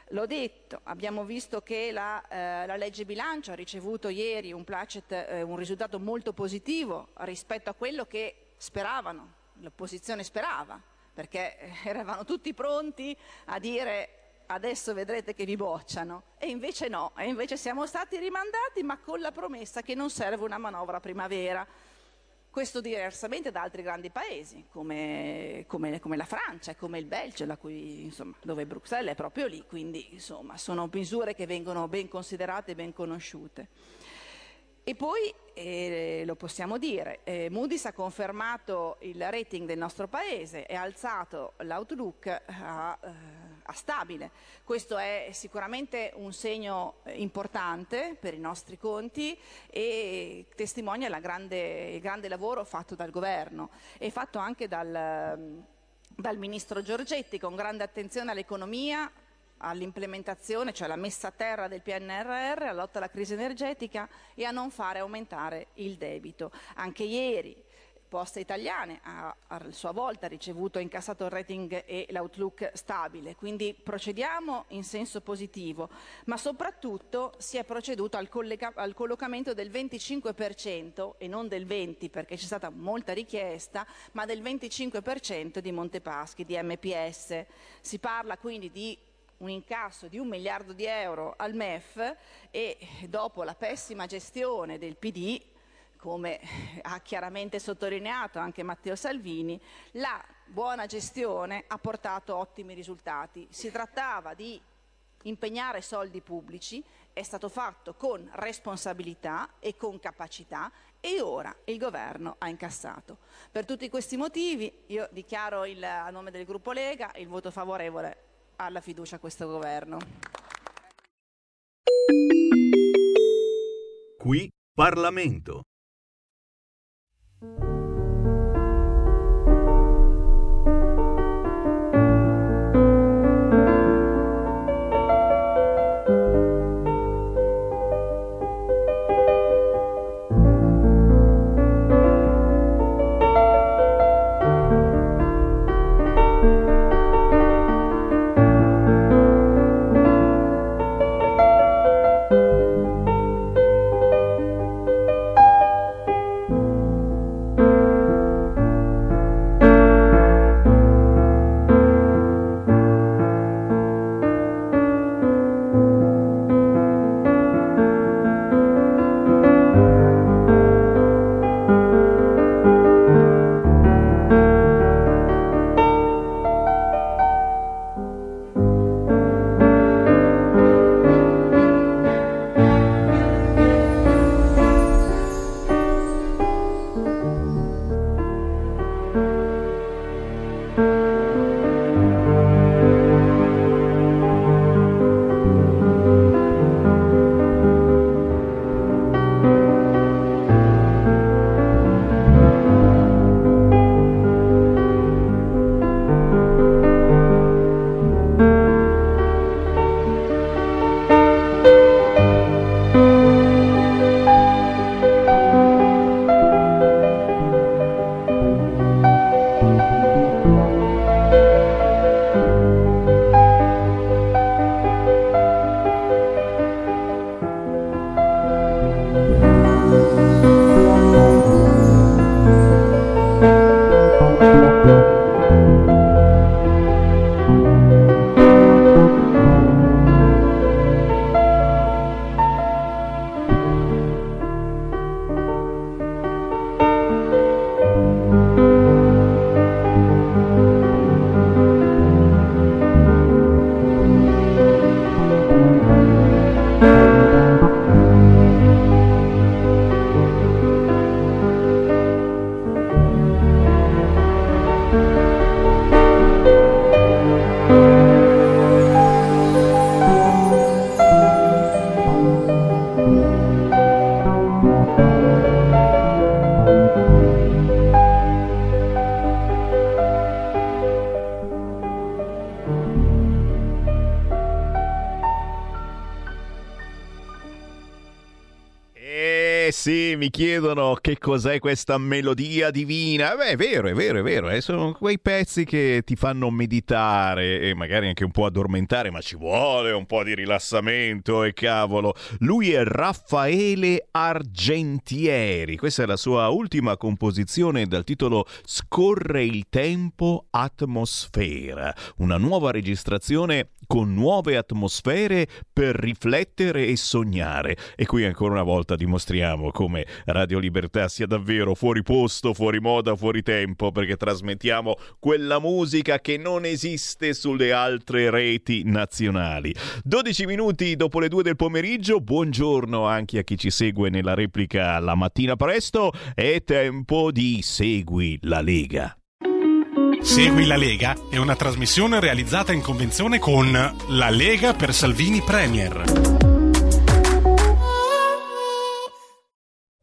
L'ho detto, abbiamo visto che la, eh, la legge bilancio ha ricevuto ieri un, placet, eh, un risultato molto positivo rispetto a quello che speravano, l'opposizione sperava, perché eh, eravamo tutti pronti a dire adesso vedrete che vi bocciano. E invece no, e invece siamo stati rimandati, ma con la promessa che non serve una manovra primavera. Questo diversamente da altri grandi paesi, come, come, come la Francia come il Belgio, cui, insomma, dove Bruxelles è proprio lì, quindi insomma, sono misure che vengono ben considerate e ben conosciute. E poi, eh, lo possiamo dire, eh, Moody's ha confermato il rating del nostro Paese e ha alzato l'outlook a, eh, stabile. Questo è sicuramente un segno importante per i nostri conti e testimonia grande, il grande lavoro fatto dal governo e fatto anche dal, dal Ministro Giorgetti con grande attenzione all'economia, all'implementazione, cioè alla messa a terra del PNRR, alla lotta alla crisi energetica e a non fare aumentare il debito. Anche ieri Poste Italiane ha a sua volta ricevuto e incassato il rating e l'outlook stabile, quindi procediamo in senso positivo, ma soprattutto si è proceduto al, collega- al collocamento del 25% e non del 20% perché c'è stata molta richiesta, ma del 25% di Montepaschi, di MPS. Si parla quindi di un incasso di un miliardo di euro al MEF e dopo la pessima gestione del PD, come ha chiaramente sottolineato anche Matteo Salvini, la buona gestione ha portato ottimi risultati. Si trattava di impegnare soldi pubblici, è stato fatto con responsabilità e con capacità e ora il governo ha incassato. Per tutti questi motivi io dichiaro il, a nome del gruppo Lega il voto favorevole alla fiducia a questo governo.
Qui Parlamento.
Cos'è questa melodia divina. Beh, è vero, è vero, è vero. Eh. Sono quei pezzi che ti fanno meditare e magari anche un po' addormentare, ma ci vuole un po' di rilassamento e cavolo. Lui è Raffaele Argentieri. Questa è la sua ultima composizione dal titolo Scorre il tempo, atmosfera. Una nuova registrazione con nuove atmosfere per riflettere e sognare. E qui ancora una volta dimostriamo come Radio Libertà sia davvero fuori posto, fuori moda, fuori tempo, perché trasmettiamo quella musica che non esiste sulle altre reti nazionali. 12 minuti dopo le 2 del pomeriggio, buongiorno anche a chi ci segue nella replica la mattina presto, è tempo di Segui la Lega.
Segui la Lega è una trasmissione realizzata in convenzione con La Lega per Salvini Premier.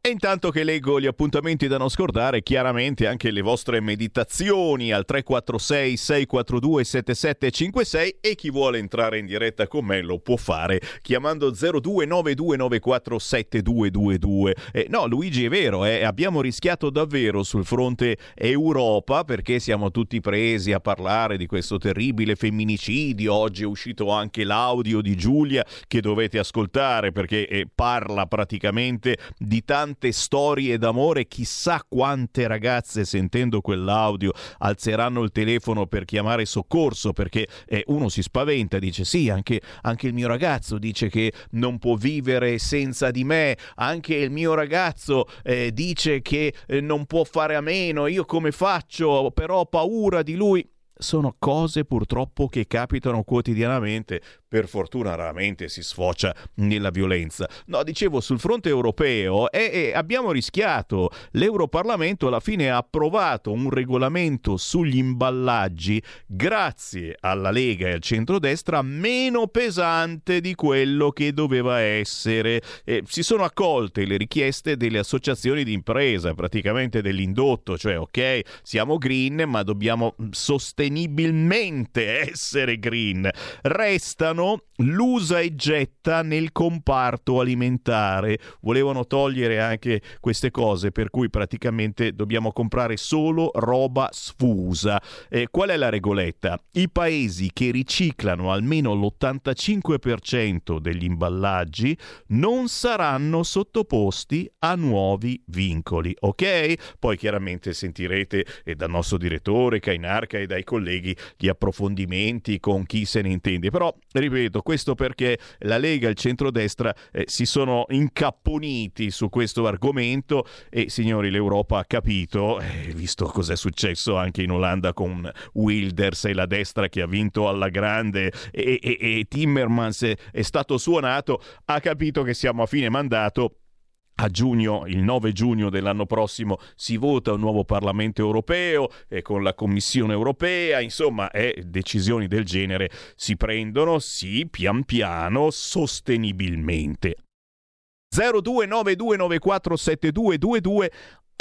E intanto che leggo gli appuntamenti da non scordare, chiaramente anche le vostre meditazioni al 346 642 7756 e chi vuole entrare in diretta con me lo può fare chiamando 0292947222. Eh, no, Luigi è vero, eh, abbiamo rischiato davvero sul fronte Europa perché siamo tutti presi a parlare di questo terribile femminicidio. Oggi è uscito anche l'audio di Giulia che dovete ascoltare perché eh, parla praticamente di tanti tante storie d'amore, chissà quante ragazze sentendo quell'audio alzeranno il telefono per chiamare soccorso perché eh, uno si spaventa, dice sì, anche, anche il mio ragazzo dice che non può vivere senza di me, anche il mio ragazzo eh, dice che eh, non può fare a meno, io come faccio, però ho paura di lui. Sono cose purtroppo che capitano quotidianamente per fortuna raramente si sfocia nella violenza. No, dicevo, sul fronte europeo e, e abbiamo rischiato. L'Europarlamento alla fine ha approvato un regolamento sugli imballaggi grazie alla Lega e al centrodestra meno pesante di quello che doveva essere. Eh, si sono accolte le richieste delle associazioni di impresa, praticamente dell'indotto, cioè ok, siamo green, ma dobbiamo sostenibilmente essere green. Restano volevano l'usa e getta nel comparto alimentare. Volevano togliere anche queste cose, per cui praticamente dobbiamo comprare solo roba sfusa. Eh, qual è la regoletta? I paesi che riciclano almeno l'85% degli imballaggi non saranno sottoposti a nuovi vincoli, ok? Poi chiaramente sentirete eh, dal nostro direttore Cainarca e dai colleghi gli approfondimenti con chi se ne intende, però ripeto, questo perché la Lega e il centrodestra eh, si sono incapponiti su questo argomento e signori l'Europa ha capito, eh, visto cos'è successo anche in Olanda con Wilders e la destra che ha vinto alla grande e, e, e Timmermans è, è stato suonato, ha capito che siamo a fine mandato a giugno, il 9 giugno dell'anno prossimo, si vota un nuovo Parlamento europeo e con la Commissione europea, insomma, eh, decisioni del genere si prendono, sì, pian piano, sostenibilmente. 0292947222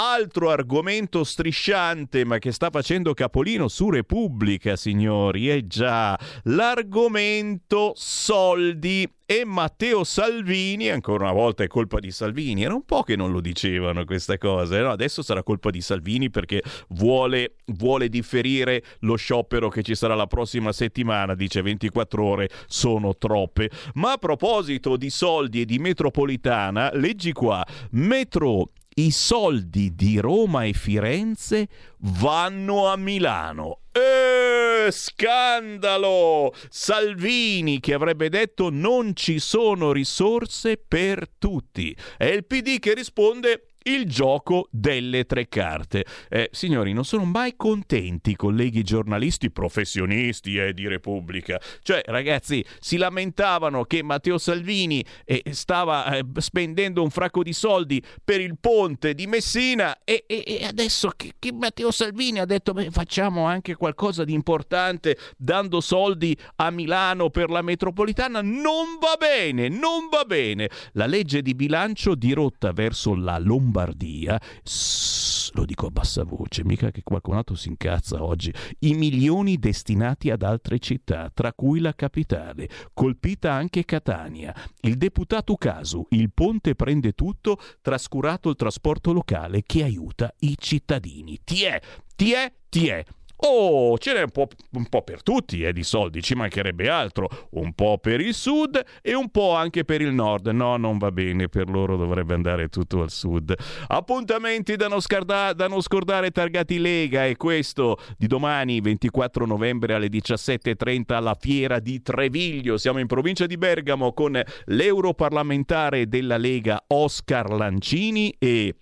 Altro argomento strisciante ma che sta facendo capolino su Repubblica, signori, è già l'argomento soldi e Matteo Salvini, ancora una volta è colpa di Salvini, era un po' che non lo dicevano queste cose, no? adesso sarà colpa di Salvini perché vuole, vuole differire lo sciopero che ci sarà la prossima settimana, dice 24 ore sono troppe. Ma a proposito di soldi e di metropolitana, leggi qua, metro i soldi di Roma e Firenze vanno a Milano. Eh, scandalo! Salvini che avrebbe detto non ci sono risorse per tutti. È il PD che risponde il gioco delle tre carte. Eh, signori, non sono mai contenti i colleghi giornalisti professionisti eh, di Repubblica. Cioè, ragazzi, si lamentavano che Matteo Salvini eh, stava eh, spendendo un fracco di soldi per il ponte di Messina e, e, e adesso che, che, Matteo Salvini ha detto beh, facciamo anche qualcosa di importante dando soldi a Milano per la metropolitana. Non va bene, non va bene. La legge di bilancio dirotta verso la Lombardia bonus, lo dico a bassa voce, mica che qualcun altro si incazza oggi, i milioni destinati ad altre città, tra cui la capitale, colpita anche Catania. Il deputato Casu, il ponte prende tutto, trascurato il trasporto locale che aiuta i cittadini. Ti è, ti è, ti è. Oh, ce n'è un po', un po', per tutti, eh, di soldi, ci mancherebbe altro. Un po' per il sud e un po' anche per il nord. No, non va bene, per loro dovrebbe andare tutto al sud. Appuntamenti da non, scarda- da non scordare targati Lega e questo di domani, 24 novembre alle 17.30 alla Fiera di Treviglio. Siamo in provincia di Bergamo con l'europarlamentare della Lega Oscar Lancini e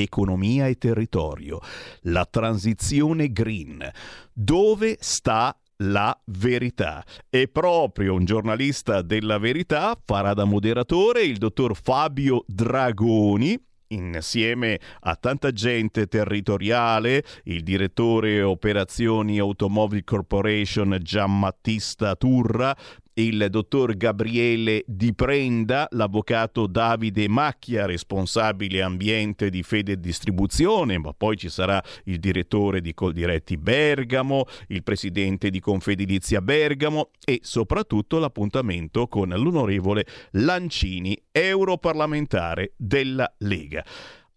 economia e territorio, la transizione green. Dove sta la verità. E proprio un giornalista della verità farà da moderatore il dottor Fabio Dragoni, insieme a tanta gente territoriale, il direttore operazioni Automobile Corporation Giammattista Turra, il dottor Gabriele Di Prenda, l'avvocato Davide Macchia, responsabile ambiente di Fede Distribuzione, ma poi ci sarà il direttore di Coldiretti Bergamo, il presidente di Confedilizia Bergamo e soprattutto l'appuntamento con l'onorevole Lancini, europarlamentare della Lega.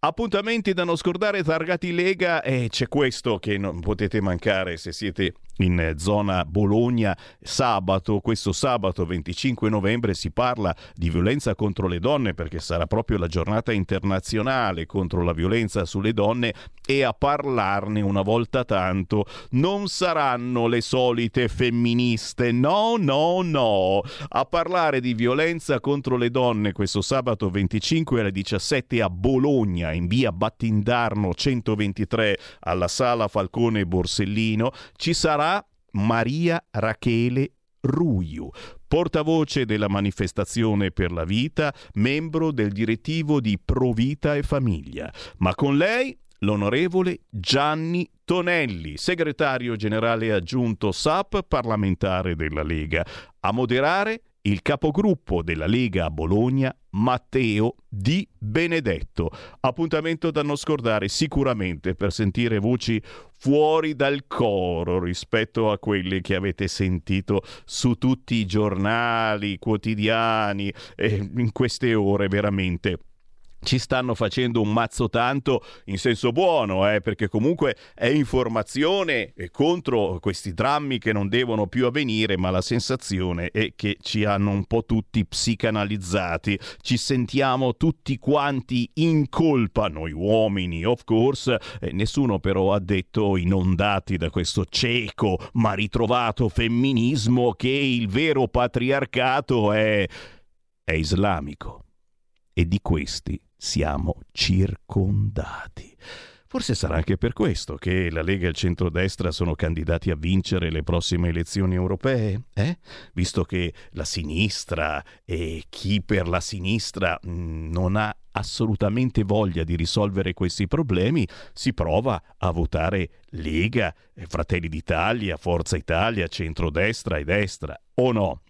Appuntamenti da non scordare, targati Lega e c'è questo che non potete mancare se siete in zona Bologna sabato, questo sabato 25 novembre si parla di violenza contro le donne perché sarà proprio la giornata internazionale contro la violenza sulle donne e a parlarne una volta tanto non saranno le solite femministe, no, no, no. A parlare di violenza contro le donne questo sabato 25 alle 17 a Bologna in via Battindarno 123 alla sala Falcone Borsellino ci sarà Maria Rachele Ruiu, portavoce della manifestazione per la vita, membro del direttivo di Provita e Famiglia. Ma con lei l'onorevole Gianni Tonelli, segretario generale aggiunto SAP parlamentare della Lega, a moderare il capogruppo della Lega a Bologna, Matteo Di Benedetto. Appuntamento da non scordare sicuramente per sentire voci fuori dal coro rispetto a quelle che avete sentito su tutti i giornali quotidiani eh, in queste ore veramente ci stanno facendo un mazzo tanto in senso buono, eh, perché comunque è informazione contro questi drammi che non devono più avvenire, ma la sensazione è che ci hanno un po' tutti psicanalizzati, ci sentiamo tutti quanti in colpa, noi uomini, of course, eh, nessuno però ha detto inondati da questo cieco ma ritrovato femminismo che il vero patriarcato è, è islamico. E di questi siamo circondati. Forse sarà anche per questo che la Lega e il centrodestra sono candidati a vincere le prossime elezioni europee, eh? visto che la sinistra e chi per la sinistra mm, non ha assolutamente voglia di risolvere questi problemi, si prova a votare Lega, Fratelli d'Italia, Forza Italia, centrodestra e destra, o no?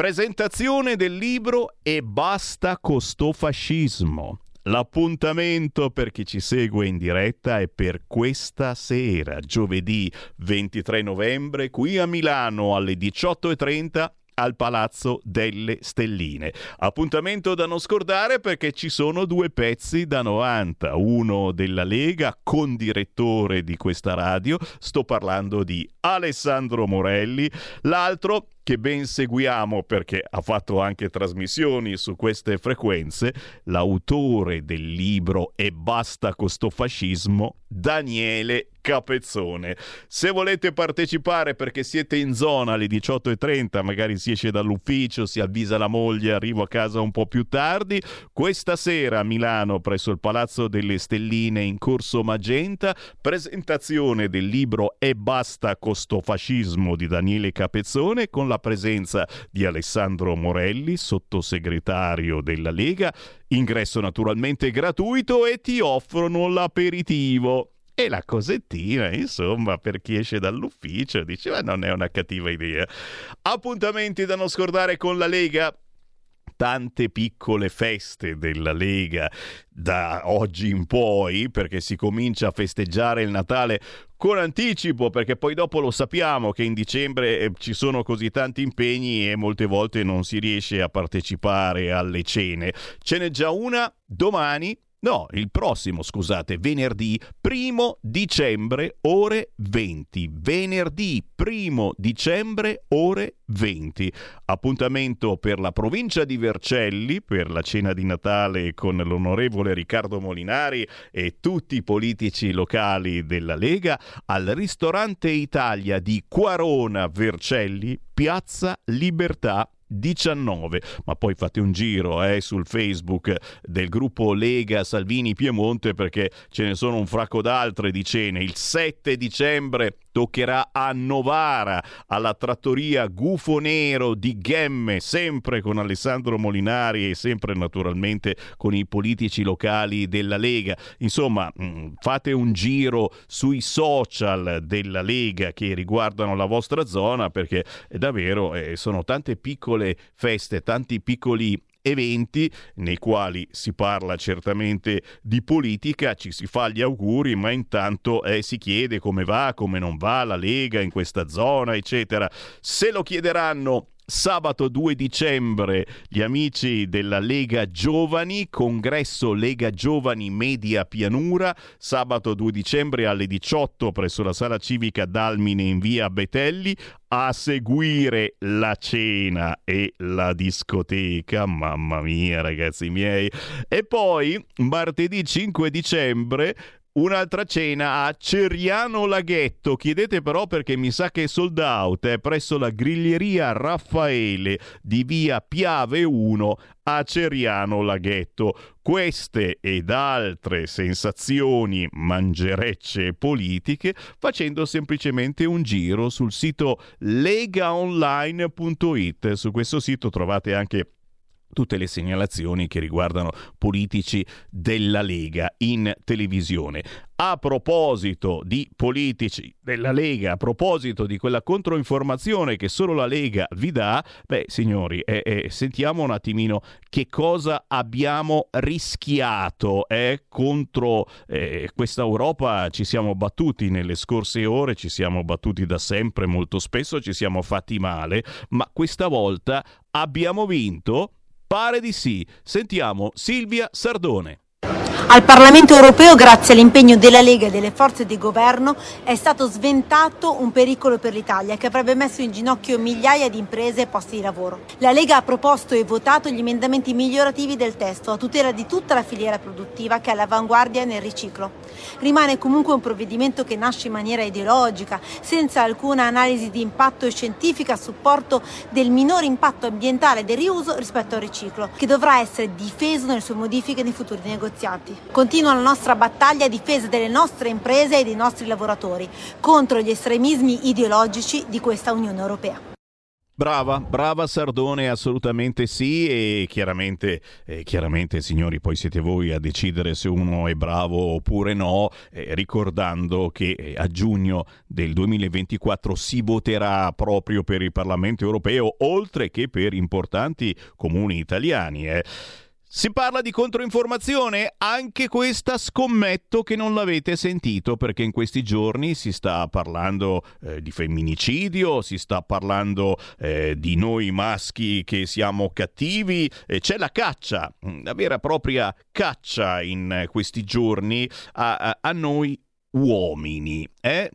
Presentazione del libro E basta con sto fascismo. L'appuntamento per chi ci segue in diretta è per questa sera, giovedì 23 novembre, qui a Milano alle 18.30 al Palazzo delle Stelline. Appuntamento da non scordare perché ci sono due pezzi da 90, uno della Lega, condirettore di questa radio, sto parlando di Alessandro Morelli, l'altro che ben seguiamo perché ha fatto anche trasmissioni su queste frequenze, l'autore del libro E basta con sto fascismo, Daniele Capezzone. Se volete partecipare perché siete in zona alle 18.30, magari si esce dall'ufficio, si avvisa la moglie, arrivo a casa un po' più tardi, questa sera a Milano presso il Palazzo delle Stelline in Corso Magenta, presentazione del libro E basta con sto fascismo di Daniele Capezzone con la presenza di Alessandro Morelli, sottosegretario della Lega, ingresso naturalmente gratuito e ti offrono l'aperitivo. E la cosettina, insomma, per chi esce dall'ufficio, dice, ma non è una cattiva idea. Appuntamenti da non scordare con la Lega tante piccole feste della Lega da oggi in poi, perché si comincia a festeggiare il Natale con anticipo, perché poi dopo lo sappiamo che in dicembre eh, ci sono così tanti impegni e molte volte non si riesce a partecipare alle cene. Ce n'è già una domani No, il prossimo, scusate, venerdì 1 dicembre ore 20. Venerdì 1 dicembre ore 20. Appuntamento per la provincia di Vercelli per la cena di Natale con l'onorevole Riccardo Molinari e tutti i politici locali della Lega al ristorante Italia di Quarona Vercelli, Piazza Libertà 19, ma poi fate un giro eh, sul Facebook del gruppo Lega Salvini Piemonte perché ce ne sono un fracco d'altre di cene. Il 7 dicembre toccherà a Novara, alla trattoria Gufo Nero di Gemme, sempre con Alessandro Molinari e sempre naturalmente con i politici locali della Lega. Insomma, mm, fate un giro sui social della Lega che riguardano la vostra zona perché davvero eh, sono tante piccole feste, tanti piccoli eventi nei quali si parla certamente di politica, ci si fa gli auguri, ma intanto eh, si chiede come va, come non va la Lega in questa zona, eccetera. Se lo chiederanno sabato 2 dicembre gli amici della Lega Giovani, congresso Lega Giovani Media Pianura, sabato 2 dicembre alle 18 presso la sala civica Dalmine in via Betelli, a seguire la cena e la discoteca, mamma mia ragazzi miei, e poi martedì 5 dicembre un'altra cena a Ceriano Laghetto. Chiedete però perché mi sa che è sold out, è presso la griglieria Raffaele di via Piave 1 a Ceriano Laghetto. Queste ed altre sensazioni mangerecce politiche facendo semplicemente un giro sul sito legaonline.it. Su questo sito trovate anche tutte le segnalazioni che riguardano politici della Lega in televisione. A proposito di politici della Lega, a proposito di quella controinformazione che solo la Lega vi dà, beh signori, eh, eh, sentiamo un attimino che cosa abbiamo rischiato eh, contro eh, questa Europa. Ci siamo battuti nelle scorse ore, ci siamo battuti da sempre, molto spesso ci siamo fatti male, ma questa volta abbiamo vinto Pare di sì. Sentiamo Silvia Sardone.
Al Parlamento europeo, grazie all'impegno della Lega e delle forze di governo, è stato sventato un pericolo per l'Italia che avrebbe messo in ginocchio migliaia di imprese e posti di lavoro. La Lega ha proposto e votato gli emendamenti migliorativi del testo a tutela di tutta la filiera produttiva che è all'avanguardia nel riciclo. Rimane comunque un provvedimento che nasce in maniera ideologica, senza alcuna analisi di impatto scientifica a supporto del minore impatto ambientale del riuso rispetto al riciclo, che dovrà essere difeso nelle sue modifiche nei futuri negoziati. Continua la nostra battaglia a difesa delle nostre imprese e dei nostri lavoratori contro gli estremismi ideologici di questa Unione Europea.
Brava, brava Sardone, assolutamente sì e chiaramente, eh, chiaramente signori poi siete voi a decidere se uno è bravo oppure no, eh, ricordando che eh, a giugno del 2024 si voterà proprio per il Parlamento europeo oltre che per importanti comuni italiani. Eh. Si parla di controinformazione? Anche questa scommetto che non l'avete sentito perché in questi giorni si sta parlando eh, di femminicidio, si sta parlando eh, di noi maschi che siamo cattivi, eh, c'è la caccia, la vera e propria caccia in questi giorni a, a, a noi uomini. Eh?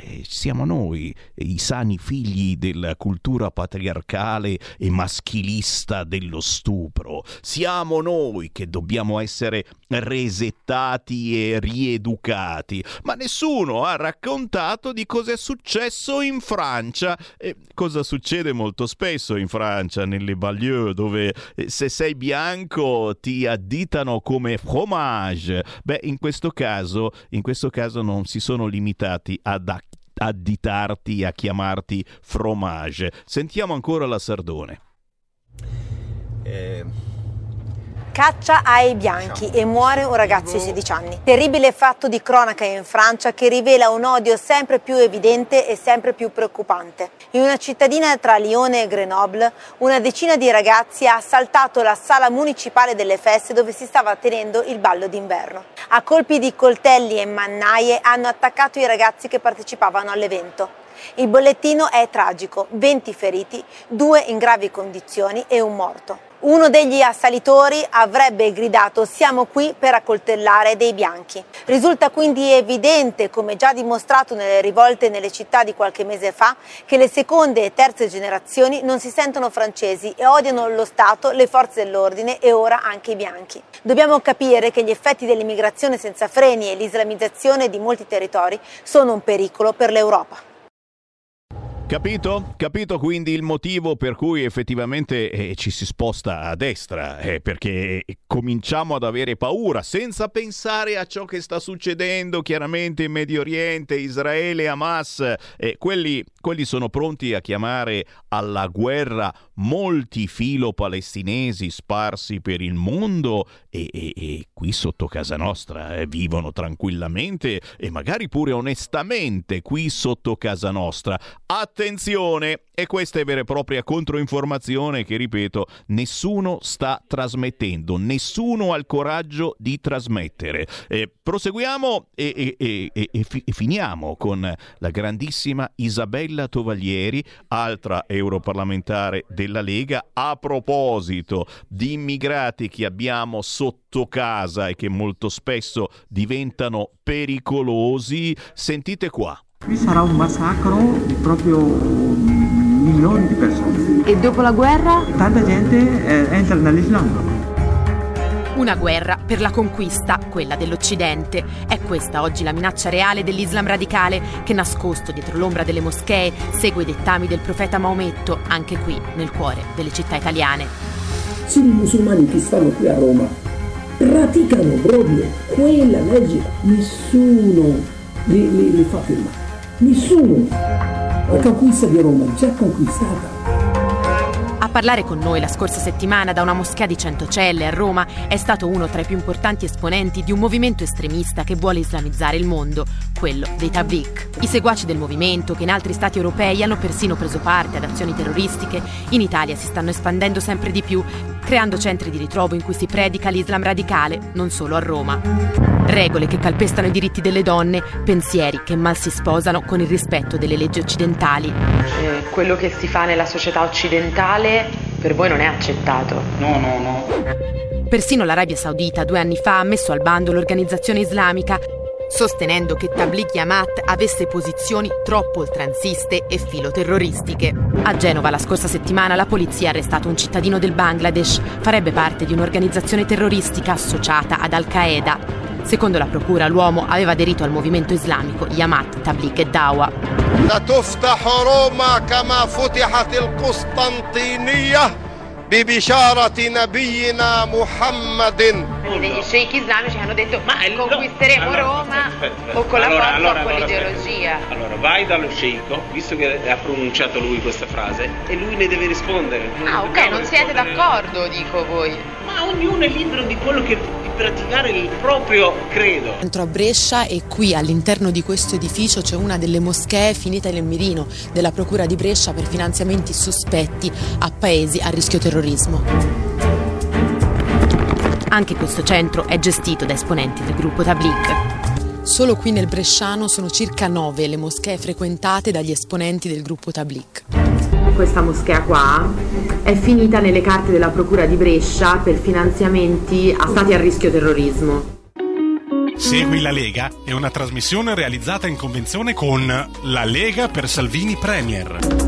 Eh, siamo noi, i sani figli della cultura patriarcale e maschilista dello stupro. Siamo noi che dobbiamo essere resettati e rieducati. Ma nessuno ha raccontato di cosa è successo in Francia. E cosa succede molto spesso in Francia, nelle banlieue, dove eh, se sei bianco ti additano come fromage. Beh, in questo caso, in questo caso non si sono limitati ad additarti, a chiamarti fromage. Sentiamo ancora la Sardone.
Eh,
caccia ai bianchi e muore un ragazzo di 16 anni. Terribile fatto di cronaca in Francia che rivela un odio sempre più evidente e sempre più preoccupante. In una cittadina tra Lione e Grenoble, una decina di ragazzi ha assaltato la sala municipale delle feste dove si stava tenendo il ballo d'inverno. A colpi di coltelli e mannaie hanno attaccato i ragazzi che partecipavano all'evento. Il bollettino è tragico, 20 feriti, due in gravi condizioni e un morto. Uno degli assalitori avrebbe gridato siamo qui per accoltellare dei bianchi. Risulta quindi evidente, come già dimostrato nelle rivolte nelle città di qualche mese fa, che le seconde e terze generazioni non si sentono francesi e odiano lo Stato, le forze dell'ordine e ora anche i bianchi. Dobbiamo capire che gli effetti dell'immigrazione senza freni e l'islamizzazione di molti territori sono un pericolo per l'Europa.
Capito? Capito quindi il motivo per cui effettivamente eh, ci si sposta a destra, eh, perché cominciamo ad avere paura, senza pensare a ciò che sta succedendo chiaramente in Medio Oriente, Israele, Hamas, eh, quelli, quelli sono pronti a chiamare alla guerra molti filo palestinesi sparsi per il mondo e, e, e qui sotto casa nostra eh, vivono tranquillamente e magari pure onestamente qui sotto casa nostra. Attenzione! E questa è vera e propria controinformazione che, ripeto, nessuno sta trasmettendo, nessuno ha il coraggio di trasmettere. Eh, proseguiamo e, e, e, e, finiamo con la grandissima Isabella Tovaglieri, altra europarlamentare della Lega, a proposito di immigrati che abbiamo sotto casa e che molto spesso diventano pericolosi. Sentite qua.
Qui sarà un massacro di proprio milioni di persone.
E dopo la guerra?
Tanta gente eh, entra nell'Islam.
Una guerra per la conquista, quella dell'Occidente. È questa oggi la minaccia reale dell'Islam radicale che, nascosto dietro l'ombra delle moschee, segue i dettami del profeta Maometto, anche qui, nel cuore delle città italiane.
Se i musulmani che stanno qui a Roma praticano proprio quella legge, nessuno li, li, li fa firmare. Nessuno. La conquista di Roma è già conquistata.
A parlare con noi la scorsa settimana da una moschea di cento celle a Roma è stato uno tra i più importanti esponenti di un movimento estremista che vuole islamizzare il mondo, quello dei Tabligh. I seguaci del movimento, che in altri stati europei hanno persino preso parte ad azioni terroristiche, in Italia si stanno espandendo sempre di più, creando centri di ritrovo in cui si predica l'Islam radicale, non solo a Roma. Regole che calpestano i diritti delle donne, pensieri che mal si sposano con il rispetto delle leggi occidentali.
Eh, quello che si fa nella società occidentale per voi non è accettato.
No, no, no.
Persino l'Arabia Saudita due anni fa ha messo al bando l'organizzazione islamica sostenendo che Tabligh Yamat avesse posizioni troppo oltranziste e filoterroristiche. A Genova la scorsa settimana la polizia ha arrestato un cittadino del Bangladesh, farebbe parte di un'organizzazione terroristica associata ad Al-Qaeda. Secondo la procura l'uomo aveva aderito al movimento islamico Yamat Tabligh e Dawa.
لتفتح روما كما فتحت القسطنطينية ببشارة نبينا محمد
degli sceicchi islamici hanno detto ma conquisteremo
allora,
Roma
aspetta, aspetta.
o con la
Allora,
forza
allora,
o con
allora,
l'ideologia.
Allora, vai dallo sceicco, visto che ha pronunciato lui questa frase, e lui ne deve rispondere.
Ah ok, non siete d'accordo, dico voi.
Ma ognuno è libero di quello che di praticare il proprio credo.
Entro a Brescia e qui all'interno di questo edificio c'è una delle moschee finita nel mirino della Procura di Brescia per finanziamenti sospetti a paesi a rischio terrorismo.
Anche questo centro è gestito da esponenti del gruppo Tabligh.
Solo qui nel Bresciano sono circa nove le moschee frequentate dagli esponenti del gruppo Tabligh.
Questa moschea qua è finita nelle carte della Procura di Brescia per finanziamenti a stati a rischio terrorismo.
Segui la Lega è una trasmissione realizzata in convenzione con La Lega per Salvini Premier.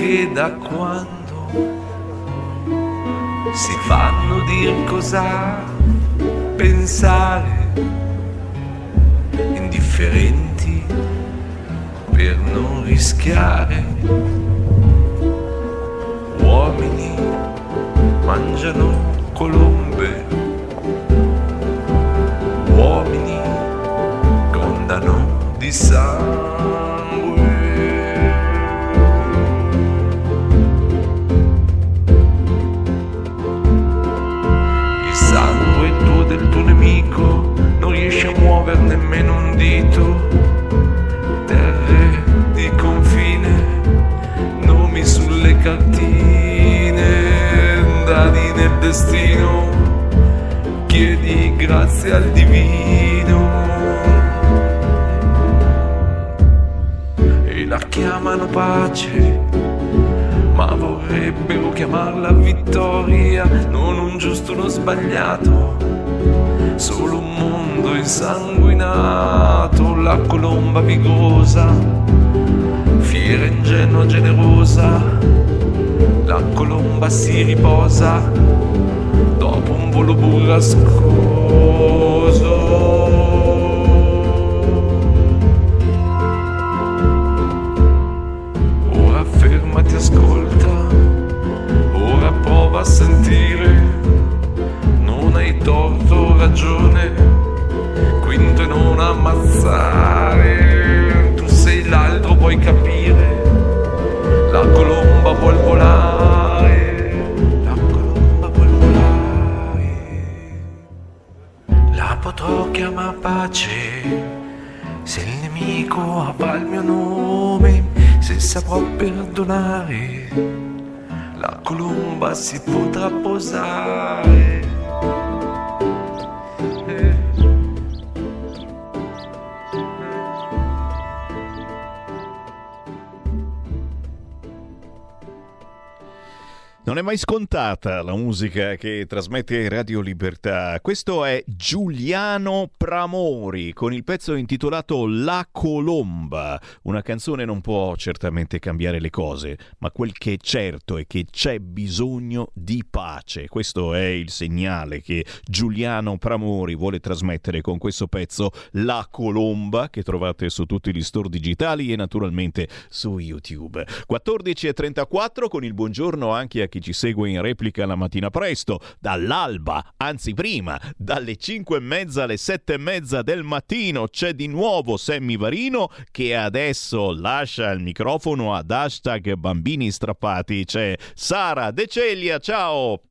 Neanche da quando si fanno dir cosa pensare, indifferenti per non rischiare. Uomini mangiano colombe, uomini grondano di sangue. Destino. Chiedi grazie al divino. E la chiamano pace ma vorrebbero chiamarla vittoria, non un giusto uno sbagliato, solo un mondo insanguinato, la colomba vigorosa, fiera, ingenua, generosa, la colomba si riposa volo burrascoso. Ora fermati, ascolta, ora prova a sentire, non hai torto ragione, quinto non ammazzare, pace. Se il nemico avrà il mio nome, se saprò perdonare, la colomba si potrà posare.
È mai scontata la musica che trasmette Radio Libertà. Questo è Giuliano Pramori con il pezzo intitolato La Colomba. Una canzone non può certamente cambiare le cose, ma quel che è certo è che c'è bisogno di pace. Questo è il segnale che Giuliano Pramori vuole trasmettere con questo pezzo La Colomba che trovate su tutti gli store digitali e naturalmente su YouTube. 14.34 con il buongiorno anche a chi ci segue in replica la mattina presto, dall'alba, anzi prima, dalle 5 e mezza alle 7 e mezza del mattino c'è di nuovo Sammy Varino che adesso lascia il microfono ad hashtag bambini strappati. C'è Sara De Celia, ciao!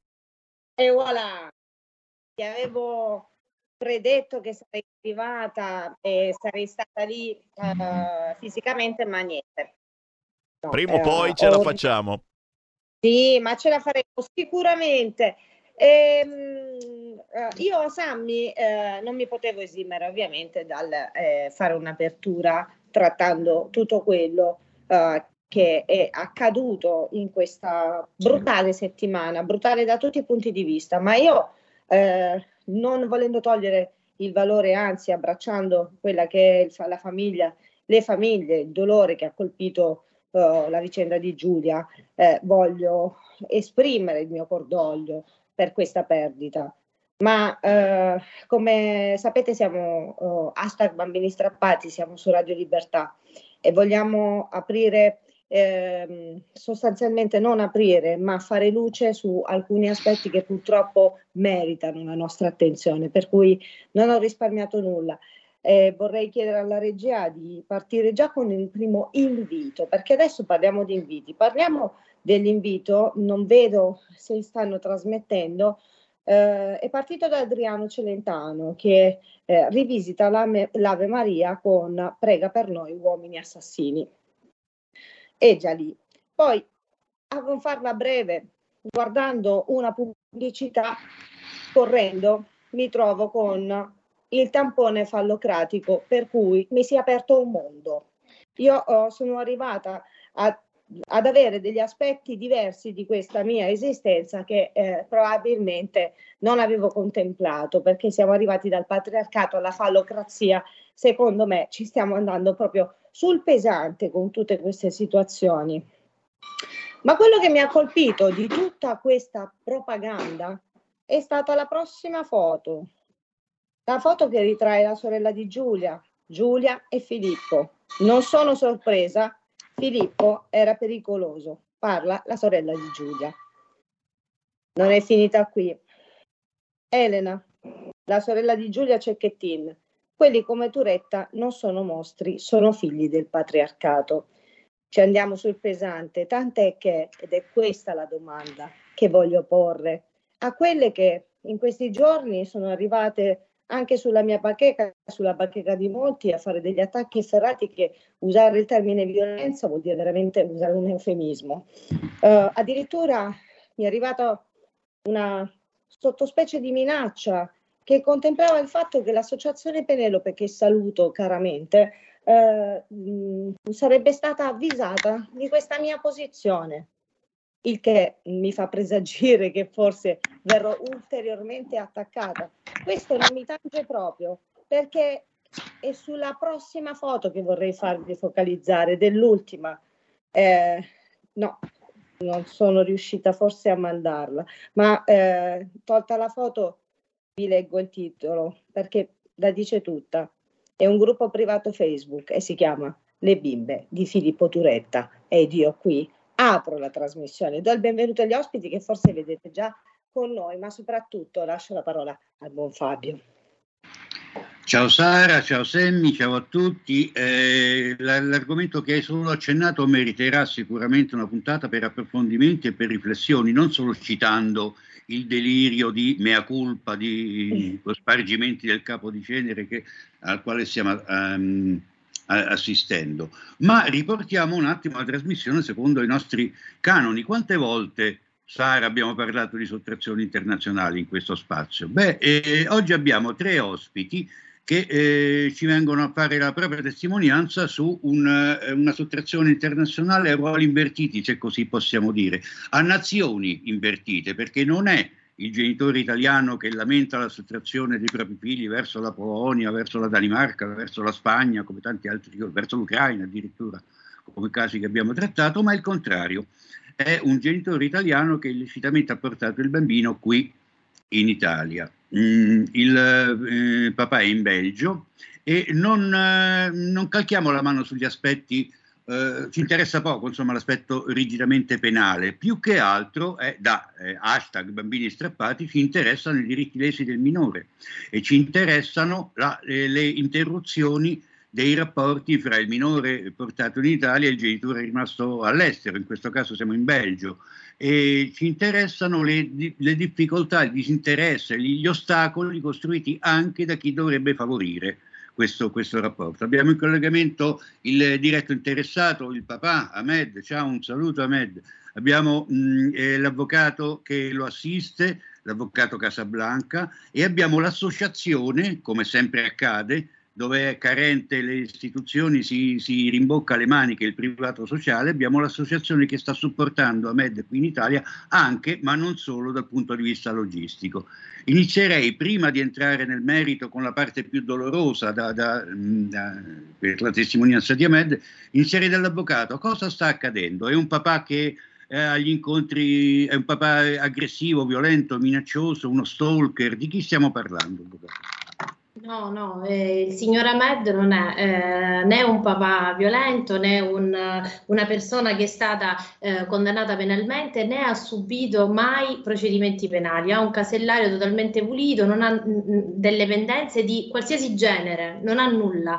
E voilà, ti avevo predetto che sarei arrivata e sarei stata lì eh, fisicamente, ma niente. No,
Prima o
eh,
poi ce la facciamo.
Sì, ma ce la faremo sicuramente. Ehm, eh, io, Sammy, eh, non mi potevo esimere ovviamente dal eh, fare un'apertura trattando tutto quello eh, che è accaduto in questa brutale settimana, brutale da tutti i punti di vista, ma io eh, non volendo togliere il valore, anzi abbracciando quella che è la famiglia, le famiglie, il dolore che ha colpito eh, la vicenda di Giulia, eh, voglio esprimere il mio cordoglio per questa perdita. Ma eh, come sapete siamo eh, hashtag bambini strappati, siamo su Radio Libertà e vogliamo aprire, ehm, sostanzialmente non aprire, ma fare luce su alcuni aspetti che purtroppo meritano la nostra attenzione, per cui non ho risparmiato nulla. Eh, vorrei chiedere alla regia di partire già con il primo invito, perché adesso parliamo di inviti. Parliamo dell'invito, non vedo se stanno trasmettendo, eh, è partito da Adriano Celentano che eh, rivisita l'Ave, l'Ave Maria con Prega per noi uomini assassini. E già lì. Poi, a non farla breve, guardando una pubblicità, correndo, mi trovo con il tampone fallocratico, per cui mi si è aperto un mondo. Io oh, sono arrivata a ad avere degli aspetti diversi di questa mia esistenza che eh, probabilmente non avevo contemplato perché siamo arrivati dal patriarcato alla fallocrazia. Secondo me ci stiamo andando proprio sul pesante con tutte queste situazioni. Ma quello che mi ha colpito di tutta questa propaganda è stata la prossima foto. La foto che ritrae la sorella di Giulia, Giulia e Filippo. Non sono sorpresa Filippo era pericoloso. Parla la sorella di Giulia. Non è finita qui. Elena, la sorella di Giulia Cecchettin. Quelli come Turetta non sono mostri, sono figli del patriarcato. Ci andiamo sul pesante, tant'è che, ed è questa la domanda che voglio porre, a quelle che in questi giorni sono arrivate anche sulla mia bacheca, sulla bacheca di molti, a fare degli attacchi efferrati che usare il termine violenza vuol dire veramente usare un eufemismo. Uh, addirittura mi è arrivata una sottospecie di minaccia che contemplava il fatto che l'associazione Penelope, che saluto caramente, eh, sarebbe stata avvisata di questa mia posizione il che mi fa presagire che forse verrò ulteriormente attaccata. Questo non mi tange proprio perché è sulla prossima foto che vorrei farvi focalizzare, dell'ultima. Eh, no, non sono riuscita forse a mandarla, ma eh, tolta la foto vi leggo il titolo perché la dice tutta. È un gruppo privato Facebook e si chiama Le bimbe di Filippo Turetta ed io qui apro la trasmissione, do il benvenuto agli ospiti che forse vedete già con noi, ma soprattutto lascio la parola al buon Fabio.
Ciao Sara, ciao Semmi, ciao a tutti. Eh, l'argomento che hai solo accennato meriterà sicuramente una puntata per approfondimenti e per riflessioni, non solo citando il delirio di mea culpa, di spargimenti del capo di cenere che, al quale siamo um, assistendo. Ma riportiamo un attimo la trasmissione secondo i nostri canoni. Quante volte, Sara, abbiamo parlato di sottrazioni internazionali in questo spazio? Beh, eh, oggi abbiamo tre ospiti che eh, ci vengono a fare la propria testimonianza su un, eh, una sottrazione internazionale a ruoli invertiti, se così possiamo dire, a nazioni invertite, perché non è il genitore italiano che lamenta la sottrazione dei propri figli verso la Polonia, verso la Danimarca, verso la Spagna, come tanti altri, verso l'Ucraina addirittura, come casi che abbiamo trattato, ma il contrario. È un genitore italiano che illecitamente ha portato il bambino qui in Italia. Mm, il eh, papà è in Belgio e non, eh, non calchiamo la mano sugli aspetti eh, ci interessa poco insomma, l'aspetto rigidamente penale, più che altro è da eh, hashtag bambini strappati ci interessano i diritti lesi del minore e ci interessano la, eh, le interruzioni dei rapporti fra il minore portato in Italia e il genitore rimasto all'estero, in questo caso siamo in Belgio, e ci interessano le, le difficoltà, il disinteresse, gli ostacoli costruiti anche da chi dovrebbe favorire questo, questo, rapporto. Abbiamo in collegamento il diretto interessato, il papà Ahmed, ciao, un saluto Ahmed. Abbiamo mh, eh, l'avvocato che lo assiste, l'avvocato Casablanca, e abbiamo l'associazione, come sempre accade, dove è carente le istituzioni si, si, rimbocca le maniche il privato sociale, abbiamo l'associazione che sta supportando AMED qui in Italia anche, ma non solo dal punto di vista logistico. Inizierei prima di entrare nel merito con la parte più dolorosa da, da, da, per la testimonianza di Ahmed, inizierei dall'avvocato. Cosa sta accadendo? È un papà che eh, agli incontri, è un papà aggressivo, violento, minaccioso, uno stalker? Di chi stiamo parlando?
No, no, eh, il signor Ahmed non è eh, né un papà violento né un, una persona che è stata eh, condannata penalmente né ha subito mai procedimenti penali. Ha un casellario totalmente pulito, non ha mh, delle pendenze di qualsiasi genere, non ha nulla.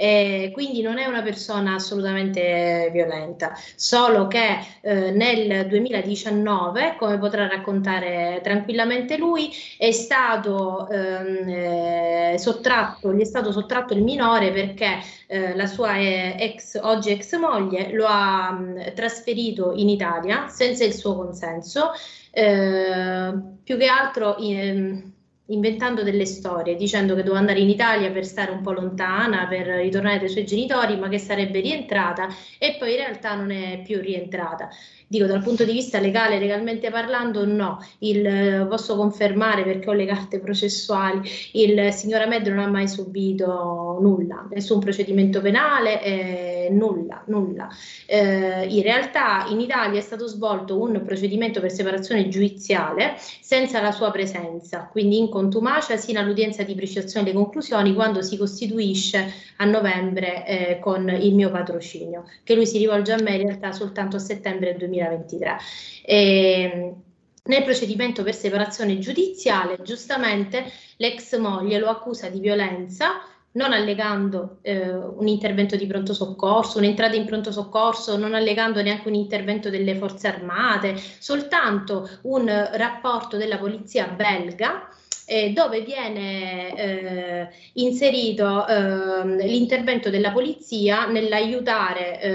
Eh, quindi non è una persona assolutamente violenta, solo che eh, nel 2019, come potrà raccontare tranquillamente lui, è stato ehm, eh, sottratto, gli è stato sottratto il minore perché eh, la sua eh, ex, oggi ex moglie lo ha mh, trasferito in Italia senza il suo consenso, eh, più che altro in, inventando delle storie, dicendo che doveva andare in Italia per stare un po' lontana, per ritornare dai suoi genitori, ma che sarebbe rientrata e poi in realtà non è più rientrata. Dico dal punto di vista legale, legalmente parlando, no, il, posso confermare perché ho le carte processuali, il signor Ahmed non ha mai subito nulla, nessun procedimento penale, eh, nulla, nulla. Eh, in realtà in Italia è stato svolto un procedimento per separazione giudiziale senza la sua presenza, quindi in contumacia sino all'udienza di precisazione delle conclusioni quando si costituisce a novembre eh, con il mio patrocinio, che lui si rivolge a me in realtà soltanto a settembre 2020. 2023. E, nel procedimento per separazione giudiziale, giustamente l'ex moglie lo accusa di violenza non allegando eh, un intervento di pronto soccorso, un'entrata in pronto soccorso, non allegando neanche un intervento delle forze armate, soltanto un rapporto della polizia belga eh, dove viene eh, inserito eh, l'intervento della polizia nell'aiutare eh,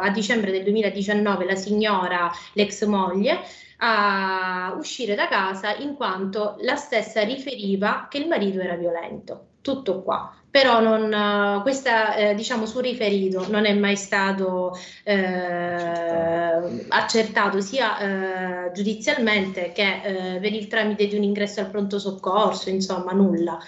a dicembre del 2019 la signora, l'ex moglie, a uscire da casa in quanto la stessa riferiva che il marito era violento. Tutto qua però non, uh, questa eh, diciamo sul riferito non è mai stato eh, accertato sia eh, giudizialmente che eh, per il tramite di un ingresso al pronto soccorso, insomma nulla.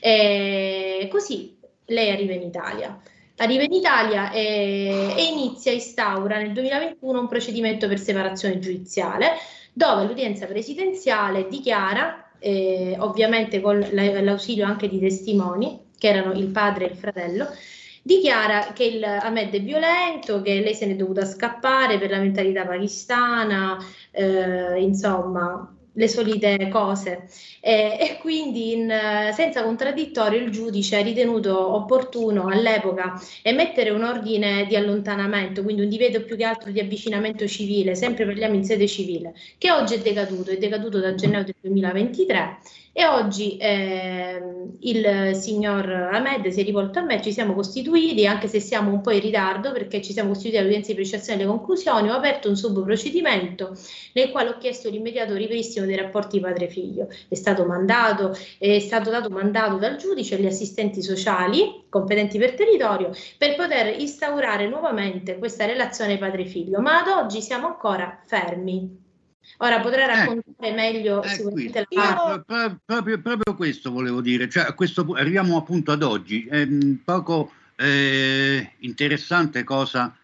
E così lei arriva in Italia. Arriva in Italia e, e inizia, instaura nel 2021 un procedimento per separazione giudiziale dove l'udienza presidenziale dichiara, eh, ovviamente con l'ausilio anche di testimoni, che erano il padre e il fratello, dichiara che il Ahmed è violento, che lei se n'è dovuta scappare per la mentalità pakistana, eh, insomma, le solite cose. Eh, e quindi in, senza contraddittorio il giudice ha ritenuto opportuno all'epoca emettere un ordine di allontanamento, quindi un divieto più che altro di avvicinamento civile, sempre parliamo in sede civile, che oggi è decaduto, è decaduto da gennaio del 2023 e oggi eh, il signor Ahmed si è rivolto a me, ci siamo costituiti, anche se siamo un po' in ritardo perché ci siamo costituiti all'udienza di precisazione delle conclusioni, ho aperto un subprocedimento nel quale ho chiesto l'immediato ripristino dei rapporti padre-figlio. È stato mandato, è stato dato mandato dal giudice agli assistenti sociali competenti per territorio per poter instaurare nuovamente questa relazione padre-figlio, ma ad oggi siamo ancora fermi. Ora potrei eh, raccontare eh, meglio sicuramente
la parte. Pro, proprio, proprio, questo volevo dire, cioè, a questo, arriviamo appunto ad oggi. È poco eh, interessante cosa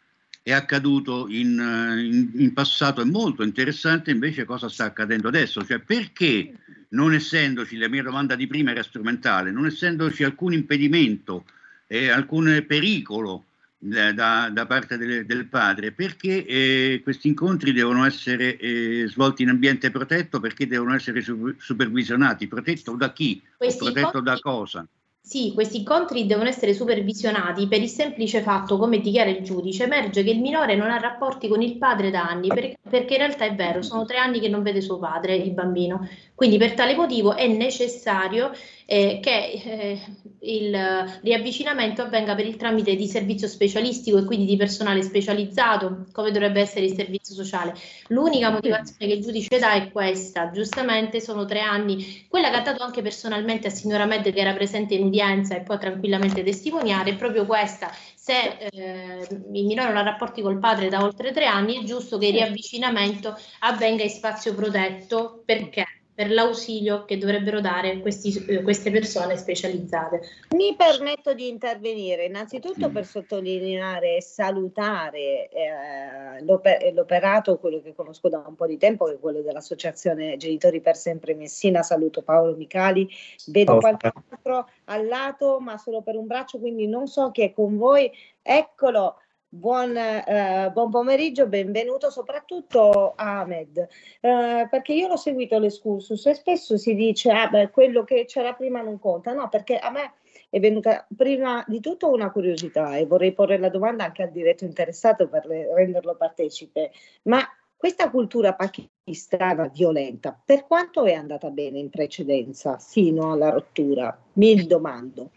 è accaduto in, in, in, passato, è molto interessante invece cosa sta accadendo adesso, cioè perché non essendoci, la mia domanda di prima era strumentale, non essendoci alcun impedimento, eh, alcun pericolo da, da parte del, del, padre, perché eh, questi incontri devono essere eh, svolti in ambiente protetto, perché devono essere supervisionati, protetto da chi? Questi protetto incontri... da cosa?
Sì, questi incontri devono essere supervisionati per il semplice fatto, come dichiara il giudice, emerge che il minore non ha rapporti con il padre da anni, perché, perché in realtà è vero, sono tre anni che non vede suo padre, il bambino. Quindi per tale motivo è necessario eh, che eh, il riavvicinamento avvenga per il tramite di servizio specialistico e quindi di personale specializzato, come dovrebbe essere il servizio sociale. L'unica motivazione che il giudice dà è questa, giustamente sono tre anni, quella che ha dato anche personalmente a signora Med che era presente in udienza e può tranquillamente testimoniare, è proprio questa, se eh, il minore non ha rapporti col padre da oltre tre anni, è giusto che il riavvicinamento avvenga in spazio protetto. Perché per l'ausilio che dovrebbero dare questi, eh, queste persone specializzate.
Mi permetto di intervenire innanzitutto per sottolineare e salutare eh, l'oper- l'operato, quello che conosco da un po' di tempo, che è quello dell'Associazione Genitori per Sempre Messina. Saluto Paolo Micali, vedo oh, qualcun altro al lato, ma solo per un braccio, quindi non so chi è con voi. Eccolo. Buon, eh, buon, pomeriggio, benvenuto soprattutto a Ahmed, eh, perché io l'ho seguito l'escursus e spesso si dice ah, beh, quello che c'era prima non conta, no, perché a me è venuta prima di tutto una curiosità e vorrei porre la domanda anche al diretto interessato per renderlo partecipe, ma questa cultura pakistana violenta, per quanto è andata bene in precedenza, fino alla rottura? Mi domando.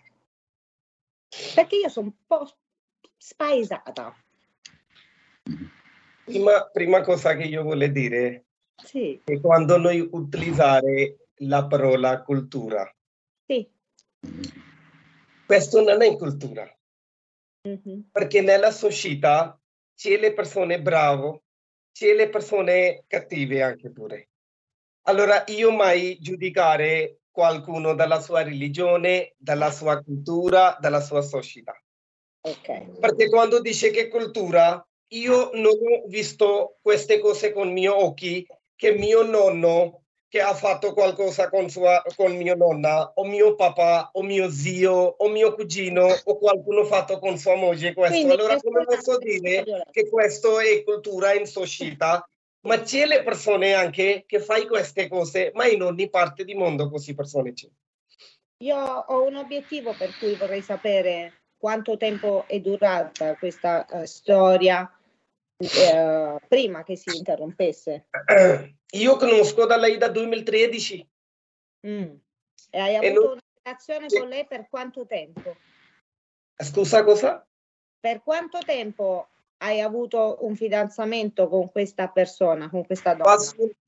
Perché io sono un po' spaesata.
Prima, prima cosa che io voglio dire
Sì,
è quando noi utilizzare la parola cultura.
sì.
Questo non è cultura,
Mhm.
perché nella società c'è le persone brave, c'è le persone cattive anche pure. Allora io mai giudicare qualcuno dalla sua religione, dalla sua cultura, dalla sua società.
Ok.
Perché quando dice che cultura, io non ho visto queste cose con i miei occhi, che mio nonno che ha fatto qualcosa con, sua, con mio nonna, o mio papà, o mio zio, o mio cugino, o qualcuno fatto con sua moglie questo.
Quindi,
allora come posso dire che questo è cultura in società? Ma c'è le persone anche che fai queste cose, ma in ogni parte del mondo così persone c'è.
Io ho un obiettivo per cui vorrei sapere quanto tempo è durata questa eh, storia eh, prima che si interrompesse.
Io conosco da lei dal 2013.
Mm. E hai
E
avuto
non-
una relazione con lei per quanto tempo?
Scusa cosa?
Per quanto tempo hai avuto un fidanzamento con questa persona, con questa donna?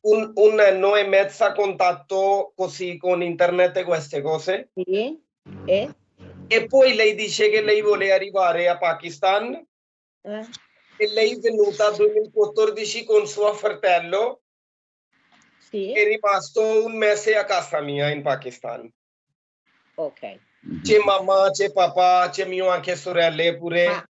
Un, un anno e mezzo a contatto così con internet e queste cose.
Sì. E?
E poi lei dice che lei vuole arrivare a Pakistan
Eh?
e lei è venuta nel 2014 con suo fratello
Sì.
è rimasto un mese a casa mia in Pakistan.
Ok.
C'è mamma, c'è papà, c'è mio anche sorelle pure.
Ma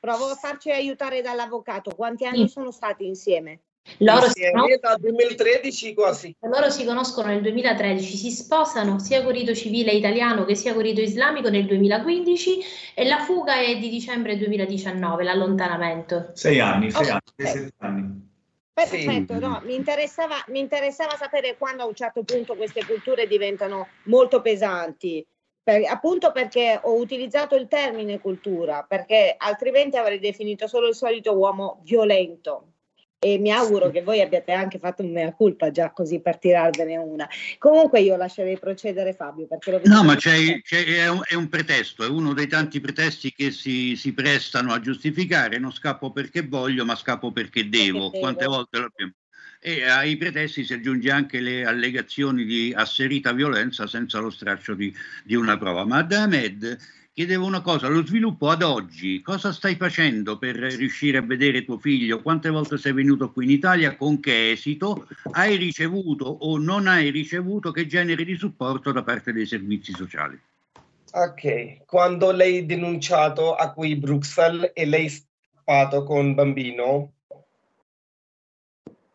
provo a farci aiutare dall'avvocato. Quanti anni sono stati insieme?
Loro si,
dal 2013 quasi.
loro si conoscono nel 2013, si sposano sia con rito civile italiano che sia con rito islamico nel 2015 e la fuga è di dicembre 2019, l'allontanamento.
Sei anni, sei
Oh,
anni, sei, sette anni.
Perfetto, no, mi interessava, mi interessava sapere quando a un certo punto queste culture diventano molto pesanti, per- appunto perché ho utilizzato il termine cultura, perché altrimenti avrei definito solo il solito uomo violento. E mi auguro che voi abbiate anche fatto un mea culpa già così per tirarvene una. Comunque io lascerei procedere Fabio perché lo
No, ma c'è, c'è- è, un, è un pretesto, è uno dei tanti pretesti che si, si prestano a giustificare. Non scappo perché voglio, ma scappo perché devo.
devo.
Quante volte l'abbiamo. E ai pretesti si aggiunge anche le allegazioni di asserita violenza senza lo straccio di, di una prova. Ma ad Ahmed chiedevo una cosa: lo sviluppo ad oggi, cosa stai facendo per riuscire a vedere tuo figlio? Quante volte sei venuto qui in Italia? Con che esito? Hai ricevuto o non hai ricevuto che genere di supporto da parte dei servizi sociali?
Ok, quando lei denunciato a qui Bruxelles e lei scappato con bambino,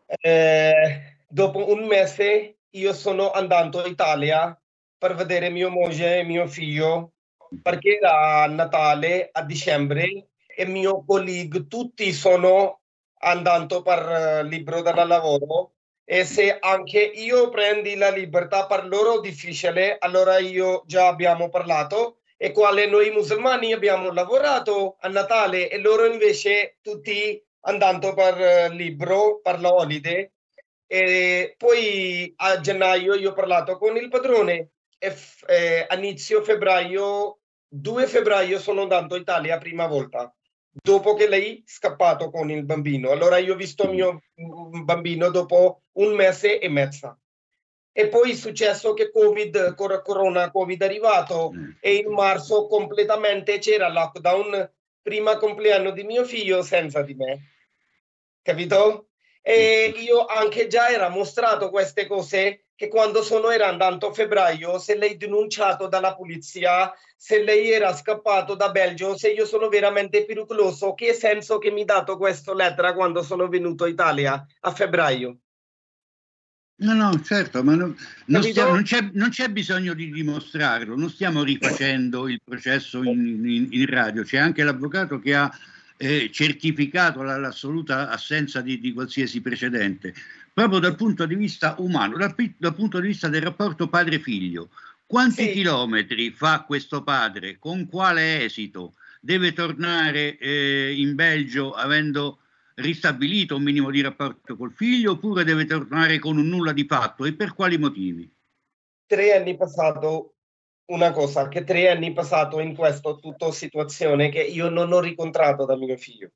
eh, dopo un mese io sono andato in Italia per vedere mia moglie e mio figlio perché era Natale a dicembre e mio collega tutti sono andato per eh, libero dal lavoro. E se anche io prendi la libertà per loro difficile, allora io già abbiamo parlato. E quale noi musulmani abbiamo lavorato a Natale e loro invece tutti andando per eh, libro, per la holiday. E poi a gennaio io ho parlato con il padrone. E f- eh, a inizio febbraio, 2 febbraio sono andato in Italia prima volta dopo che lei è scappato con il bambino. Allora io ho visto mio mm, bambino dopo un mese e mezzo. E poi è successo che Covid, cor- Corona, Covid è arrivato e in marzo completamente c'era lockdown, prima compleanno di mio figlio senza di me. Capito? E io anche già era mostrato queste cose che quando sono era andato a febbraio, se lei denunciato dalla polizia, se lei era scappato da Belgio, se io sono veramente pericoloso, che senso che mi ha dato questa lettera quando sono venuto in Italia a febbraio?
No, no, certo, ma non, non stiamo- non c'è, non c'è bisogno di dimostrarlo, non stiamo rifacendo il processo in, in- in radio, c'è anche l'avvocato che ha eh, certificato la- l'assoluta assenza di, di qualsiasi precedente, proprio dal punto di vista umano, dal, dal punto di vista del rapporto padre-figlio. Quanti
Sì.
chilometri fa questo padre? Con quale esito? Deve tornare eh, in Belgio avendo ristabilito un minimo di rapporto col figlio oppure deve tornare con un nulla di fatto e per quali motivi?
tre anni passato una cosa che tre anni passato in questa tutta situazione che io non ho riscontrato da mio figlio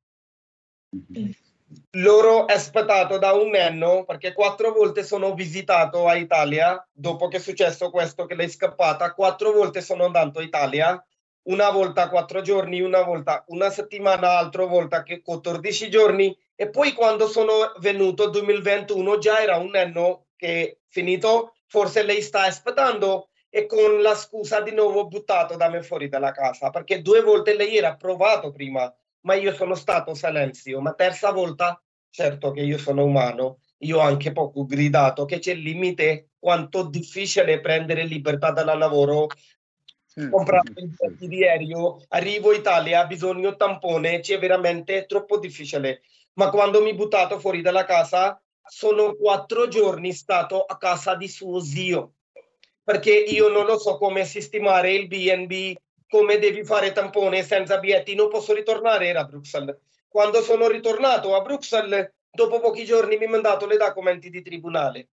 loro è aspettato da un anno perché quattro volte sono visitato a Italia dopo che è successo questo che lei è scappata. Quattro volte sono andato a Italia una volta quattro giorni una volta una settimana altra volta che 14 giorni. E poi quando sono venuto 2021 già era un anno che è finito. Forse lei sta aspettando e con la scusa di nuovo buttato da me fuori dalla casa perché due volte lei era provato prima ma io sono stato silenzio ma terza volta certo che io sono umano io ho anche poco gridato che c'è il limite quanto difficile prendere libertà dal lavoro. Comprare i biglietti di aereo arrivo in Italia bisogno tampone c'è veramente troppo difficile. Ma quando mi buttato fuori dalla casa sono quattro giorni stato a casa di suo zio perché io non lo so come sistemare il B&B come devi fare tampone senza biglietti? Non posso ritornare era a Bruxelles. Quando sono ritornato a Bruxelles dopo pochi giorni mi ha mandato le documenti di tribunale.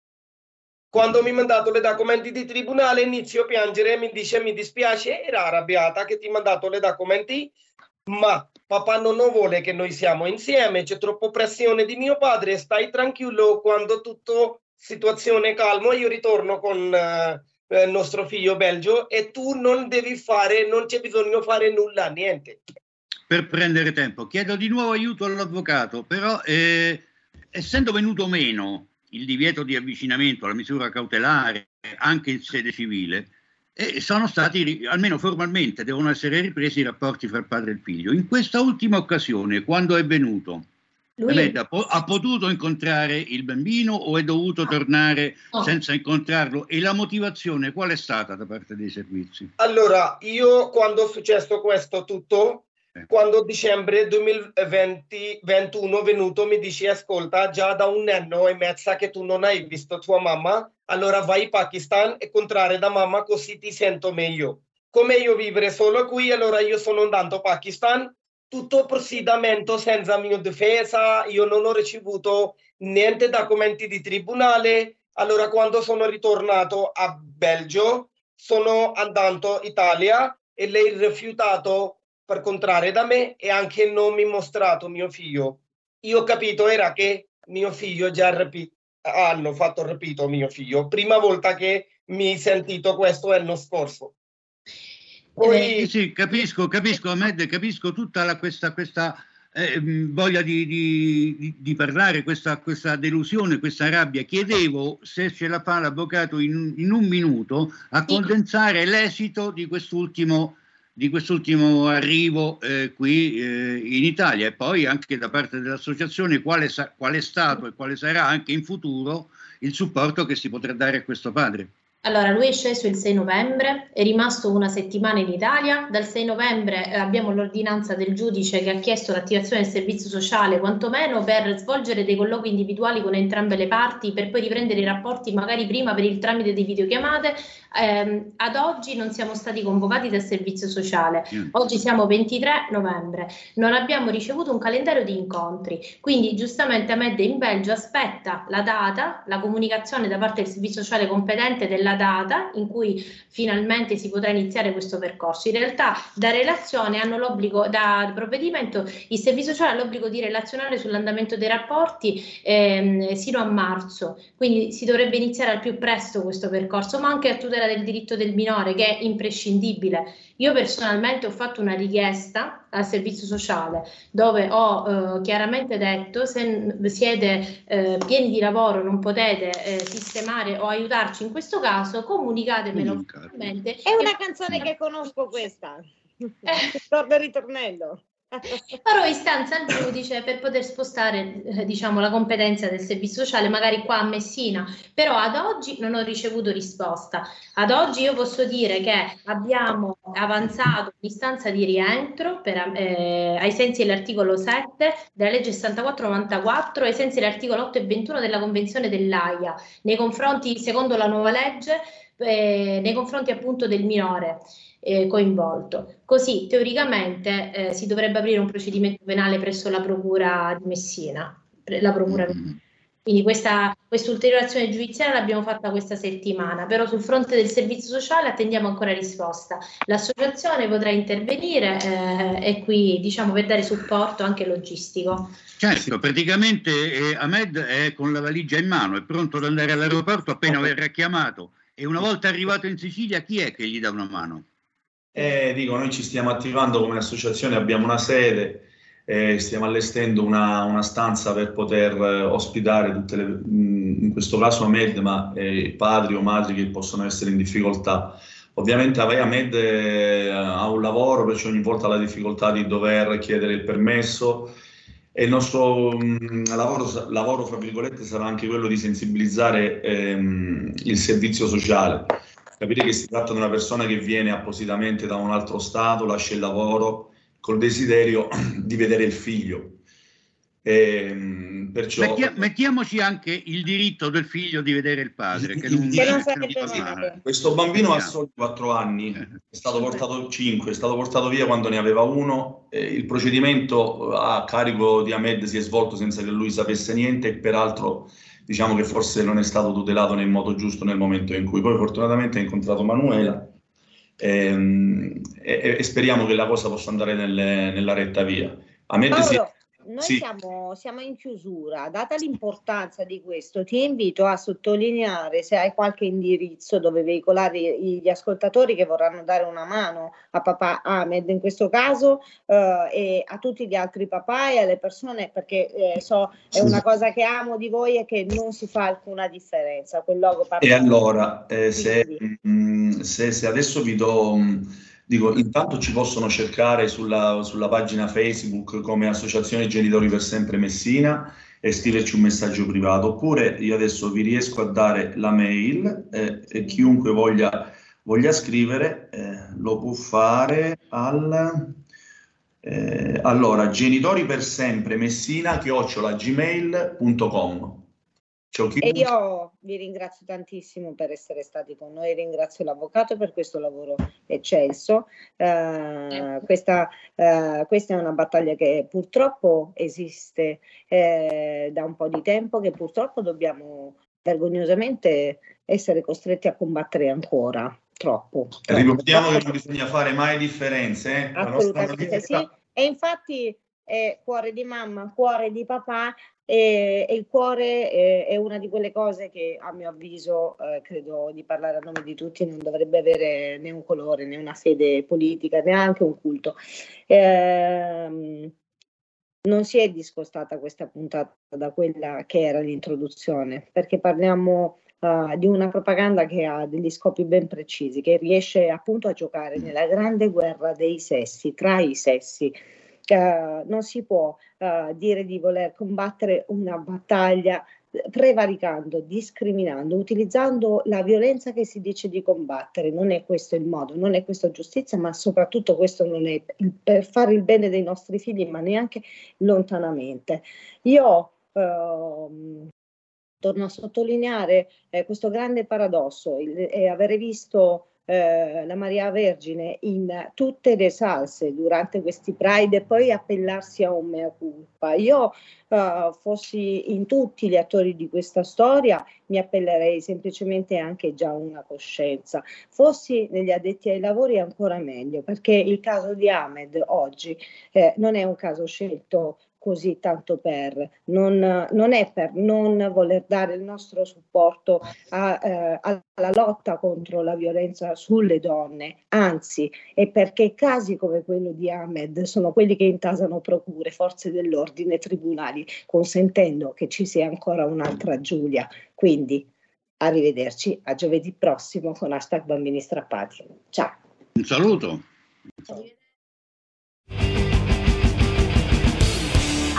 Quando mi ha mandato le documenti di tribunale inizio a piangere mi dice mi dispiace era arrabbiata che ti ha mandato le documenti ma papà non vuole che noi siamo insieme c'è troppo pressione di mio padre stai tranquillo quando tutto situazione calma io ritorno con eh, il nostro figlio belgio e tu non devi fare non c'è bisogno fare nulla niente
per prendere tempo. Chiedo di nuovo aiuto all'avvocato, però eh, essendo venuto meno il divieto di avvicinamento alla misura cautelare anche in sede civile, eh, sono stati, almeno formalmente, devono essere ripresi i rapporti fra padre e figlio. In questa ultima occasione, quando è venuto,
Lui-
ha, po- ha potuto incontrare il bambino o è dovuto tornare
No.
senza incontrarlo? E la motivazione qual è stata da parte dei servizi?
Allora, io quando è successo questo tutto,
Eh.
quando dicembre 2021 venuto mi dici ascolta già da un anno e mezza che tu non hai visto tua mamma, allora vai in Pakistan e contrarre da mamma così ti sento meglio. Come io vivere solo qui, allora io sono andato a Pakistan, tutto procedimento senza mia difesa, io non ho ricevuto niente documenti di tribunale, allora quando sono ritornato a Belgio sono andato in Italia e lei ha rifiutato per contrarre da me e anche non mi ha mostrato mio figlio. Io ho capito era che mio figlio già repi- hanno fatto repito mio figlio, prima volta che mi ha sentito questo l'anno scorso. Poi,
Sì, sì, capisco, capisco, Ahmed, capisco tutta la- questa, questa eh, mh, voglia di, di- di- di parlare, questa, questa delusione, questa rabbia. Chiedevo se ce la fa l'avvocato in, in un minuto a condensare l'esito di quest'ultimo, di quest'ultimo arrivo eh, qui eh, in Italia e poi anche da parte dell'associazione quale, sa- qual è stato e quale sarà anche in futuro il supporto che si potrà dare a questo padre.
Allora, lui è sceso il 6 novembre, è rimasto una settimana in Italia. Dal 6 novembre eh, abbiamo l'ordinanza del giudice che ha chiesto l'attivazione del servizio sociale, quantomeno per svolgere dei colloqui individuali con entrambe le parti, per poi riprendere i rapporti magari prima per il tramite di videochiamate. Ehm, ad oggi non siamo stati convocati dal servizio sociale. Oggi siamo 23 novembre, non abbiamo ricevuto un calendario di incontri, quindi giustamente Ahmed in Belgio aspetta la data, la comunicazione da parte del servizio sociale competente della data in cui finalmente si potrà iniziare questo percorso. In realtà da relazione hanno l'obbligo, da provvedimento, il servizio sociale ha l'obbligo di relazionare sull'andamento dei rapporti ehm, sino a marzo, quindi si dovrebbe iniziare al più presto questo percorso, ma anche a tutela del diritto del minore che è imprescindibile. Io personalmente ho fatto una richiesta al servizio sociale dove ho eh, chiaramente detto se siete eh, pieni di lavoro, non potete eh, sistemare o aiutarci in questo caso, comunicatemelo.
È una canzone che conosco questa. Torno e ritornello.
Farò istanza al giudice per poter spostare eh, diciamo, la competenza del servizio sociale magari qua a Messina, però ad oggi non ho ricevuto risposta. Ad oggi io posso dire che abbiamo avanzato l'istanza di rientro per, eh, ai sensi dell'articolo 7 della legge 6494 ai sensi dell'articolo 8 e 21 della Convenzione dell'AIA nei confronti, secondo la nuova legge, eh, nei confronti appunto del minore eh, coinvolto. Così teoricamente eh, si dovrebbe aprire un procedimento penale presso la Procura di Messina. La procura mm-hmm. Quindi questa ulteriore azione giudiziaria l'abbiamo fatta questa settimana, però sul fronte del servizio sociale attendiamo ancora risposta. L'associazione potrà intervenire eh, e qui diciamo per dare supporto anche logistico.
Certo, praticamente eh, Ahmed è con la valigia in mano, è pronto ad andare all'aeroporto appena verrà chiamato e una volta arrivato in Sicilia chi è che gli dà una mano?
Eh, dico, noi ci stiamo attivando come associazione, abbiamo una sede, eh, stiamo allestendo una, una, stanza per poter eh, ospitare tutte le, mh, in questo caso Ahmed, ma eh, padri o madri che possono essere in difficoltà. Ovviamente Ahmed eh, ha un lavoro, perciò ogni volta ha la difficoltà di dover chiedere il permesso e il nostro mh, lavoro, lavoro, fra virgolette, sarà anche quello di sensibilizzare ehm, il servizio sociale. Capire che si tratta di una persona che viene appositamente da un altro stato, lascia il lavoro, col desiderio di vedere il figlio. E, ehm, perciò...
Mettia, mettiamoci anche il diritto del figlio di vedere il padre. Che non, che non
Questo bambino ha solo 4 anni, è stato portato 5, è stato portato via quando ne aveva uno. Eh, il procedimento a carico di Ahmed si è svolto senza che lui sapesse niente e peraltro diciamo che forse non è stato tutelato nel modo giusto nel momento in cui poi fortunatamente ha incontrato Manuela ehm, e, e, speriamo che la cosa possa andare nelle, nella retta via. A me
Paolo. Noi sì. siamo, siamo, in chiusura, data l'importanza di questo, ti invito a sottolineare se hai qualche indirizzo dove veicolare gli ascoltatori che vorranno dare una mano a papà Ahmed in questo caso eh, e a tutti gli altri papà e alle persone perché eh, so è una cosa che amo di voi e che non si fa alcuna differenza. Quel logo
e allora, eh, se, mh, mm, se, se, adesso vi do... Mh, mm, Dico, intanto ci possono cercare sulla, sulla, pagina Facebook come Associazione Genitori per Sempre Messina e scriverci un messaggio privato, oppure io adesso vi riesco a dare la mail eh, e chiunque voglia, voglia scrivere eh, lo può fare al... Eh, allora, genitori per sempre messina chiocciolagmail.com
e io vi ringrazio tantissimo per essere stati con noi, ringrazio l'avvocato per questo lavoro eccelso. Uh, questa, uh, questa, è una battaglia che purtroppo esiste eh, da un po' di tempo, che purtroppo dobbiamo vergognosamente essere costretti a combattere ancora. Troppo. troppo.
Ricordiamo che non bisogna fare mai differenze. Eh?
Assolutamente sì. E infatti è cuore di mamma, cuore di papà e, e il cuore è, è, una di quelle cose che a mio avviso, eh, credo di parlare a nome di tutti, non dovrebbe avere né un colore né una fede politica, neanche un culto. Eh, non si è discostata questa puntata da quella che era l'introduzione, perché parliamo uh, di una propaganda che ha degli scopi ben precisi, che riesce appunto a giocare nella grande guerra dei sessi, tra i sessi Uh, non si può uh, dire di voler combattere una battaglia eh, prevaricando, discriminando, utilizzando la violenza che si dice di combattere. Non è questo il modo, non è questa giustizia, ma soprattutto questo non è per fare il bene dei nostri figli, ma neanche lontanamente. Io uh, torno a sottolineare eh, questo grande paradosso, il, eh, avere visto eh, la Maria Vergine in tutte le salse durante questi Pride e poi appellarsi a un mea culpa. Io uh, fossi in tutti gli attori di questa storia, mi appellerei semplicemente anche già a una coscienza. Fossi negli addetti ai lavori ancora meglio, perché il caso di Ahmed oggi eh, non è un caso scelto così tanto per, non, non, è per non voler dare il nostro supporto a, eh, alla lotta contro la violenza sulle donne, anzi è perché casi come quello di Ahmed sono quelli che intasano procure, forze dell'ordine, tribunali, consentendo che ci sia ancora un'altra Giulia. Quindi arrivederci a giovedì prossimo con hashtag bambini strappati. Ciao.
Un saluto.